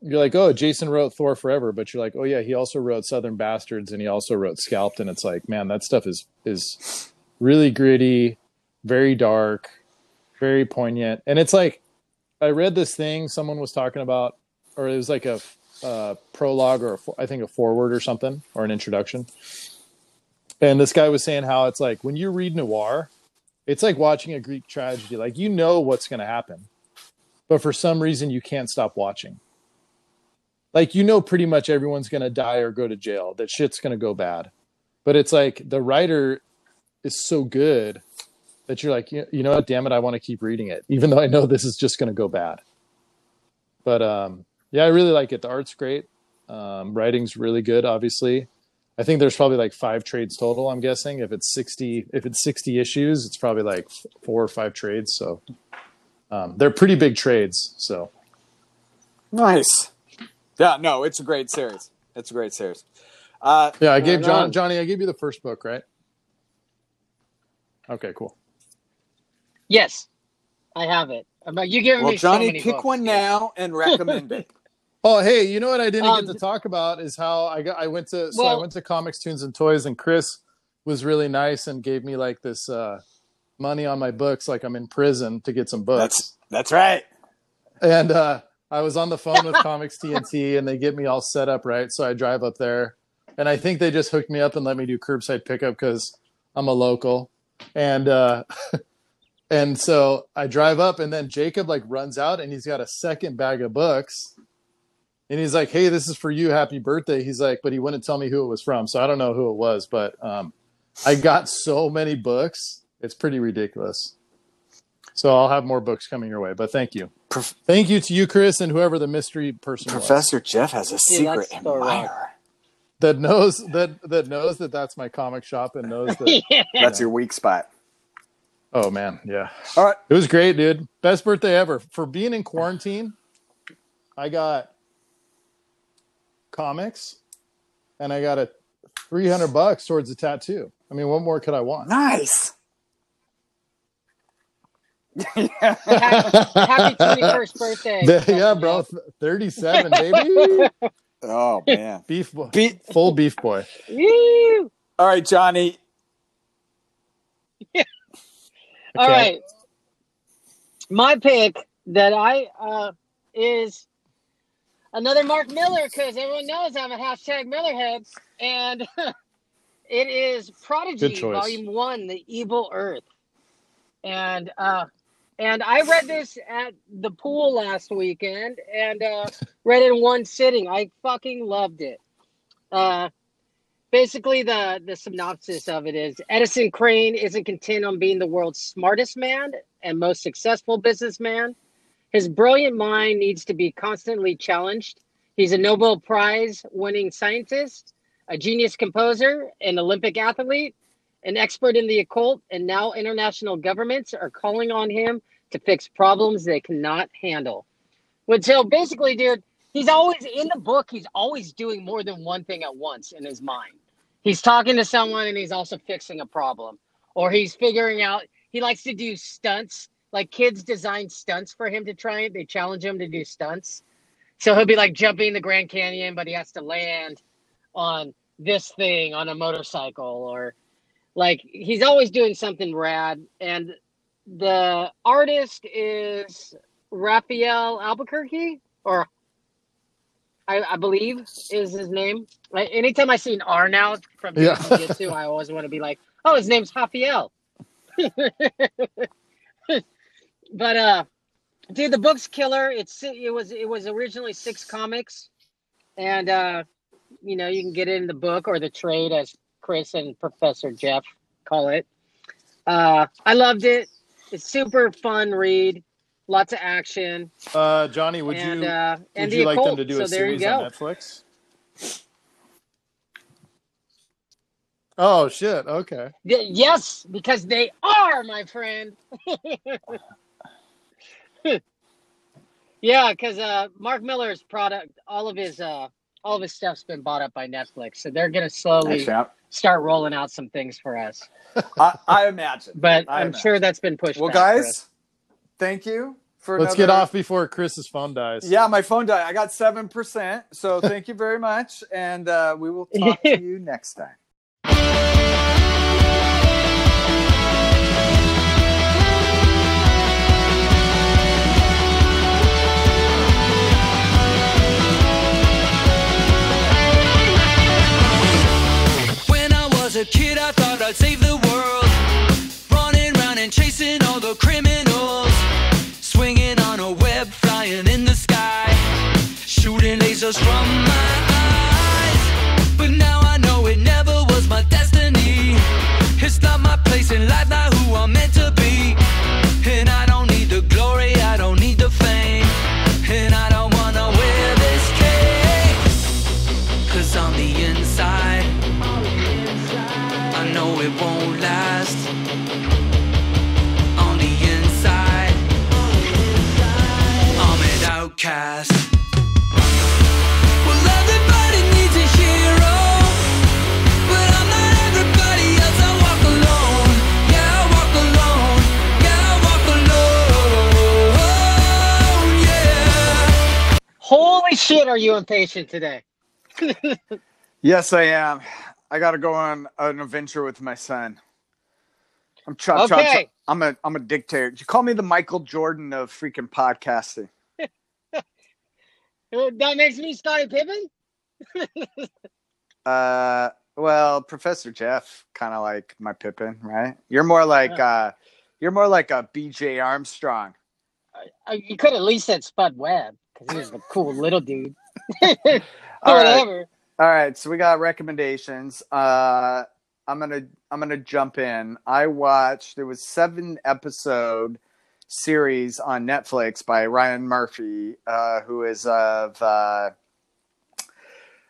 you're like oh jason wrote thor forever but you're like oh yeah he also wrote southern bastards and he also wrote scalped and it's like man that stuff is is really gritty very dark very poignant and it's like i read this thing someone was talking about or it was like a uh, prologue or a, i think a forward or something or an introduction and this guy was saying how it's like when you read noir it's like watching a greek tragedy like you know what's going to happen but for some reason you can't stop watching. Like you know pretty much everyone's going to die or go to jail. That shit's going to go bad. But it's like the writer is so good that you're like, you know what, damn it, I want to keep reading it even though I know this is just going to go bad. But um yeah, I really like it. The art's great. Um writing's really good obviously. I think there's probably like 5 trades total, I'm guessing. If it's 60 if it's 60 issues, it's probably like 4 or 5 trades, so um, they're pretty big trades, so Nice. Yeah, no, it's a great series. It's a great series. Uh, yeah. I gave John. Johnny. I gave you the first book, right? Okay, cool. Yes, I have it. About you giving well, me so Johnny, many pick books, one now and recommend it. Oh, hey, you know what I didn't Um, get to talk about is how I got. I went to so I went to Comics, Tunes, and Toys, and Chris was really nice and gave me like this uh, money on my books, like I'm in prison to get some books. That's that's right. and uh, I was on the phone with Comics TNT, and they get me all set up right. So I drive up there, and I think they just hooked me up and let me do curbside pickup because I'm a local. And uh, And so I drive up, and then Jacob like runs out, and he's got a second bag of books, and he's like, "Hey, this is for you. Happy birthday." He's like, but he wouldn't tell me who it was from, so I don't know who it was. But um, I got so many books, it's pretty ridiculous. So I'll have more books coming your way. But thank you, Prof- thank you to you, Chris, and whoever the mystery person was Professor Jeff has a Yeah, secret that's right. admirer. That knows that that knows that that's my comic shop and knows that. yeah. That's your weak spot. oh man, yeah. All right. It was great, dude. Best birthday ever. For being in quarantine, I got comics and I got a 300 bucks towards a tattoo. I mean, what more could I want? Nice. Happy, happy 21st birthday. The- yeah, bro. 37, baby. oh man. Beef boy. Be- Full beef boy. Woo! All right, Johnny. All Okay. right. My pick that I uh is another Mark Millar because everyone knows I'm a hashtag Millarhead, and it is Prodigy Volume One: The Evil Earth, and uh, and I read this at the pool last weekend and uh, read it in one sitting. I fucking loved it. Uh, basically the the synopsis of it is Edison Crane isn't content on being the world's smartest man and most successful businessman. His brilliant mind needs to be constantly challenged. He's a Nobel Prize winning scientist, a genius composer, an Olympic athlete, an expert in the occult, and now international governments are calling on him to fix problems they cannot handle. Which so basically, dude, he's always in the book, he's always doing more than one thing at once in his mind. He's talking to someone and he's also fixing a problem. Or he's figuring out he likes to do stunts. Like kids design stunts for him to try it. They challenge him to do stunts. So he'll be like jumping the Grand Canyon, but he has to land on this thing on a motorcycle or like he's always doing something rad. And the artist is Rafael Albuquerque or I, I believe is his name. Like, anytime I see an R now from Yeah. jiu-jitsu, I always want to be like, oh, his name's Raphael. but uh, dude, the book's killer. It's it was it was originally six comics, and uh, you know you can get it in the book or the trade as Chris and Professor Jeff call it. Uh, I loved it. It's super fun read. Lots of action. Uh, Johnny, would and you uh, and would the you like occult. them to do so a there you series go. on Netflix? Oh shit! Okay. Y- yes, because they are, my friend. yeah, because uh, Mark Millar's product, all of his uh, all of his stuff's been bought up by Netflix, so they're gonna slowly Thanks, champ. Start rolling out some things for us. I, I imagine. But I I'm imagine. sure that's been pushed. Well, back, guys, Chris. thank you for. Let's get off before Chris's phone dies. Yeah, my phone died. I got seven percent. So thank you very much, and uh, we will talk to you next time. I'd save the world. Running around and chasing all the criminals. Swinging on a web, flying in the sky. Shooting lasers from yeah. Holy shit, are you impatient today? Yes, I am. I got to go on an adventure with my son. I'm chop chop. Okay. chop. I'm a I'm a dictator. You call me the Michael Jordan of freaking podcasting. That makes me Scottie Pippen. Uh, well, Professor Jeff, kind of like my Pippen, right? You're more like uh, You're more like a BJ Armstrong. Uh, You could at least said Spud Webb because he was the cool little dude. All right. Whatever. All right, so we got recommendations. Uh, I'm gonna I'm gonna jump in. I watched there was seven episode series on Netflix by Ryan Murphy, uh, who is of uh,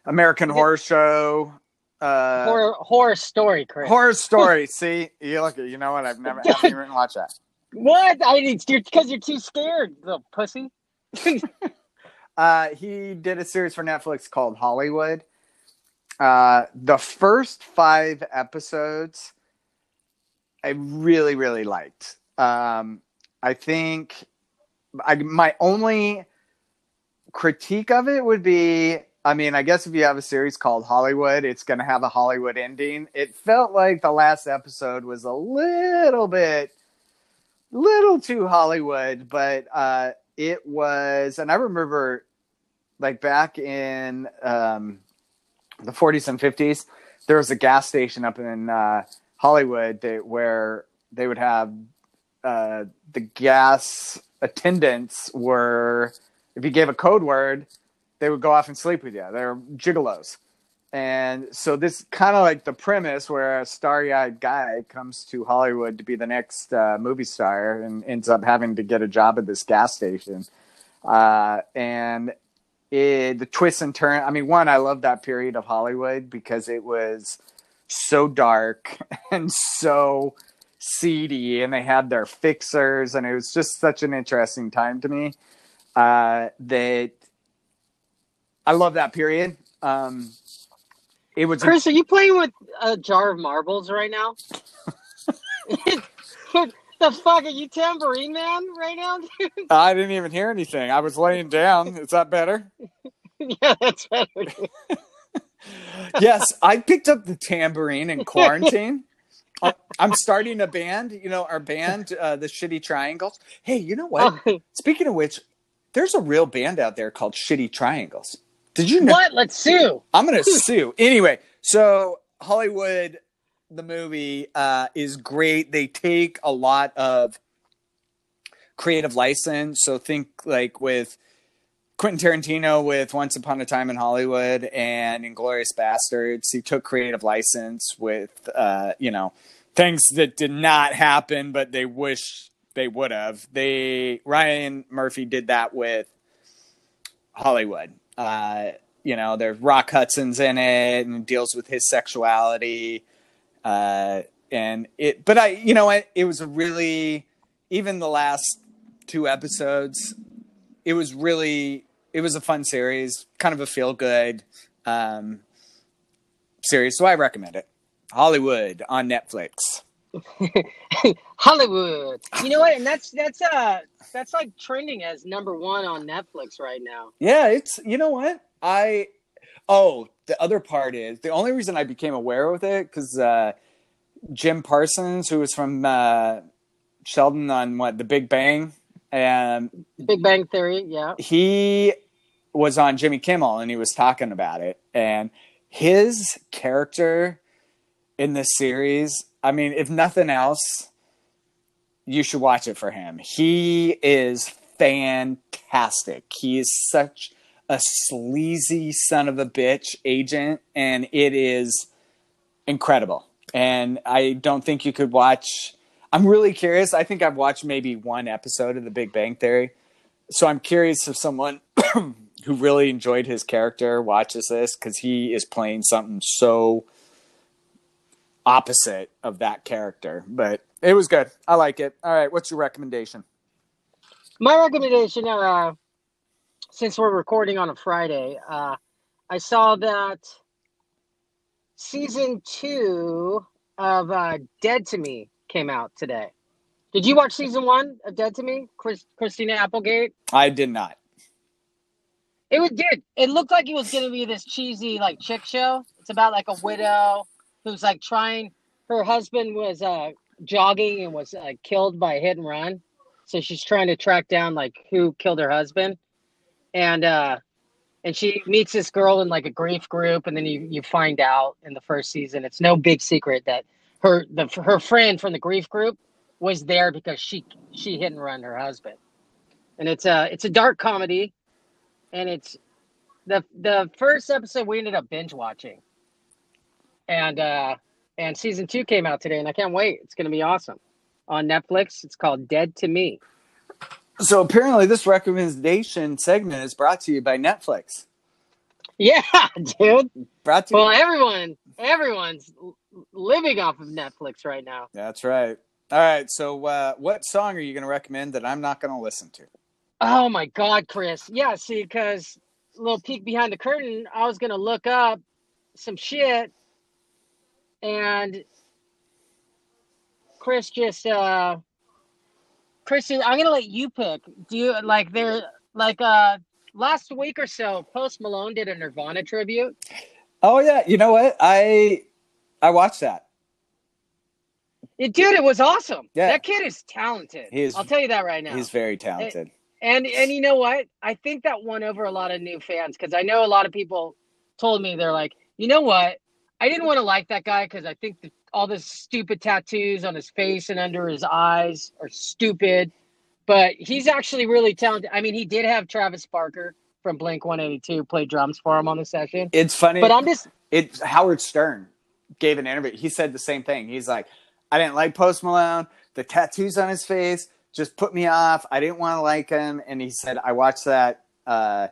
American Horror Show. Uh, horror horror story, Chris. Horror Story. See, you look you know what? I've never I haven't even watched that. What? I mean, you're because you're too scared, little pussy. Uh, he did a series for Netflix called Hollywood. Uh, the first five episodes, I really, really liked. Um, I think I, my only critique of it would be I mean, I guess if you have a series called Hollywood, it's going to have a Hollywood ending. It felt like the last episode was a little bit, little too Hollywood, but uh, it was, and I remember like back in um, the 40s and 50s, there was a gas station up in uh, Hollywood that, where they would have uh, the gas attendants were, if you gave a code word, they would go off and sleep with you. They're gigolos. And so this kind of like the premise where a starry-eyed guy comes to Hollywood to be the next uh, movie star and ends up having to get a job at this gas station. Uh, and it, the twists and turn. I mean, one, I love that period of Hollywood because it was so dark and so seedy, and they had their fixers, and it was just such an interesting time to me. Uh, that I love that period. Um, it was a- Chris, are you playing with a jar of marbles right now? the fuck are you tambourine man right now, dude? I didn't even hear anything. I was laying down. Is that better? yeah, that's better. yes, I picked up the tambourine in quarantine. I- I'm starting a band. You know, our band, uh, the Shitty Triangles. Hey, you know what? Speaking of which, there's a real band out there called Shitty Triangles. Did you know? what? Let's sue. I'm gonna sue. Anyway, so Hollywood, the movie uh, is great. They take a lot of creative license. So think like with Quentin Tarantino with Once Upon a Time in Hollywood and Inglourious Basterds. He took creative license with uh, you know things that did not happen, but they wish they would have. They Ryan Murphy did that with Hollywood. Uh, you know, there's Rock Hudson's in it and deals with his sexuality. Uh, and it, but I, you know what? It was a really, even the last two episodes, it was really, it was a fun series, kind of a feel good um, series. So I recommend it. Hollywood on Netflix. Hollywood. You know what? And that's that's uh that's like trending as number one on Netflix right now. Yeah, it's you know what I. Oh, the other part is the only reason I became aware of it because uh, Jim Parsons, who was from uh, Sheldon on what The Big Bang, and Big Bang Theory, yeah. he was on Jimmy Kimmel and he was talking about it, and his character in this series. I mean, if nothing else, you should watch it for him. He is fantastic. He is such a sleazy son of a bitch agent, and it is incredible. And I don't think you could watch. I'm really curious. I think I've watched maybe one episode of The Big Bang Theory. So I'm curious if someone who really enjoyed his character watches this because he is playing something so opposite of that character. But it was good. I like it. All right. What's your recommendation? My recommendation, uh, since we're recording on a Friday, uh, I saw that season two of uh, Dead to Me came out today. Did you watch season one of Dead to Me, Chris, Christina Applegate? I did not. It was good. It looked like it was going to be this cheesy like chick show. It's about like a widow who's like trying. Her husband was uh, jogging and was uh, killed by a hit and run, so she's trying to track down like who killed her husband, and uh, and she meets this girl in like a grief group, and then you you find out in the first season it's no big secret that her the her friend from the grief group was there because she she hit and run her husband. And it's a it's a dark comedy, and it's the the first episode we ended up binge watching, and uh and season two came out today, and I can't wait. It's gonna be awesome on Netflix. It's called Dead to Me. So apparently, this recommendation segment is brought to you by Netflix. Yeah, dude. Brought to Well, everyone everyone's living off of Netflix right now. That's right. All right. So, uh, what song are you going to recommend that I'm not going to listen to? Oh my God, Chris. Yeah, see, because a little peek behind the curtain, I was gonna look up some shit, and Chris just uh, Chris, I'm gonna let you pick. Do you like there like uh last week or so? Post Malone did a Nirvana tribute. Oh yeah. You know what? I I watched that. It, dude, it was awesome. Yeah. that kid is talented. He is- I'll tell you that right now. He's very talented. And and you know what? I think that won over a lot of new fans because I know a lot of people told me they're like, you know what? I didn't want to like that guy because I think that all the stupid tattoos on his face and under his eyes are stupid. But he's actually really talented. I mean, he did have Travis Barker from Blink 182 play drums for him on the session. It's funny. But I'm just it's Howard Stern gave an interview. He said the same thing. He's like, I didn't like Post Malone. The tattoos on his face just put me off. I didn't want to like him. And he said, I watched that uh,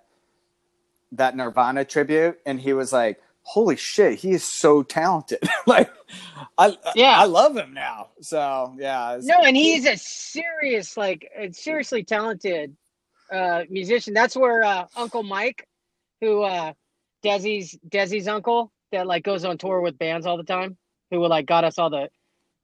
that Nirvana tribute, and he was like, Holy shit, he is so talented. like, I Yeah. I love him now. So yeah, No, and he's a serious, like, a seriously talented uh, musician. That's where uh, Uncle Mike, who uh, Desi's Desi's uncle, that like goes on tour with bands all the time, who like got us all the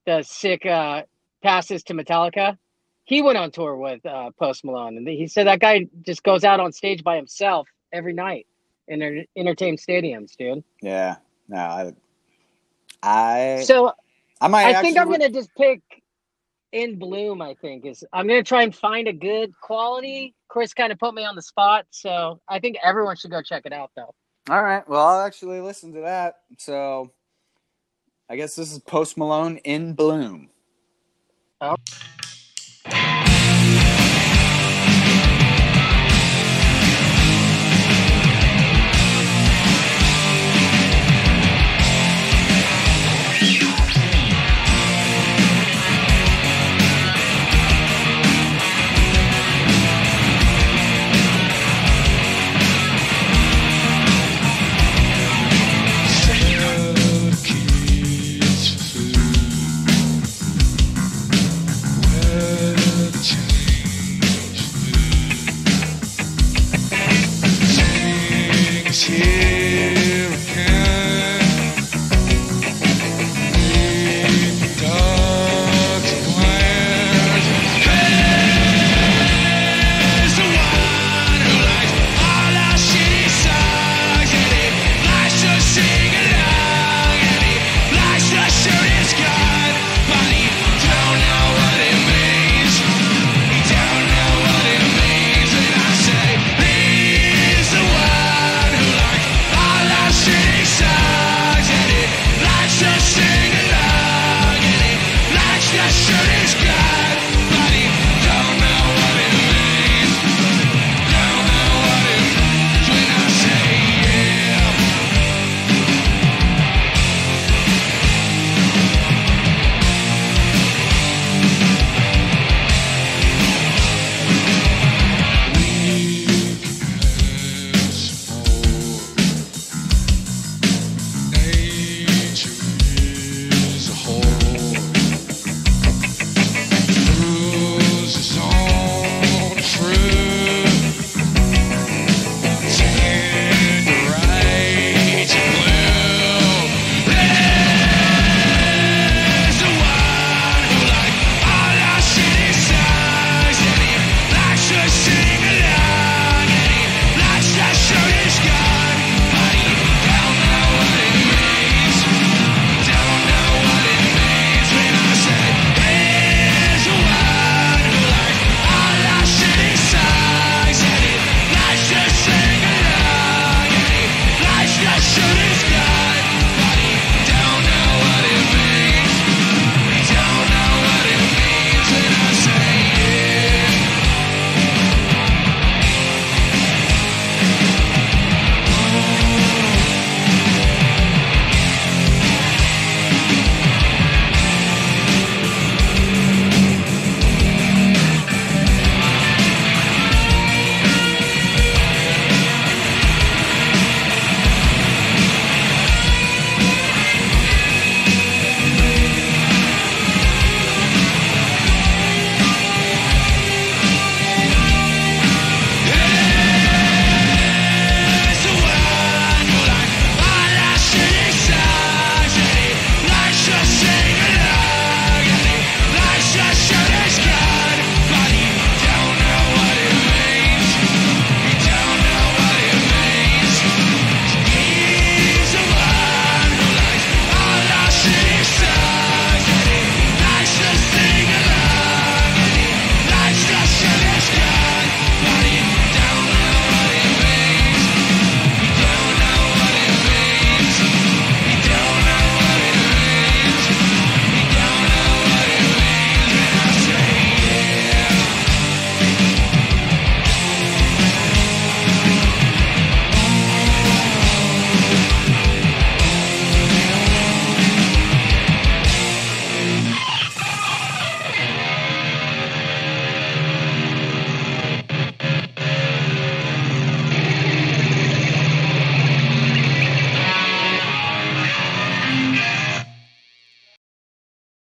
the sick uh, passes to Metallica. He went on tour with uh, Post Malone, and he said that guy just goes out on stage by himself every night and enter- entertain stadiums, dude. yeah. No, I I, So I might. I think I'm actually- gonna just pick in bloom. I think is I'm gonna try and find a good quality. Chris kind of put me on the spot, so I think everyone should go check it out though. All right. Well, I'll actually listen to that. So, I guess this is Post Malone in Bloom. Oh.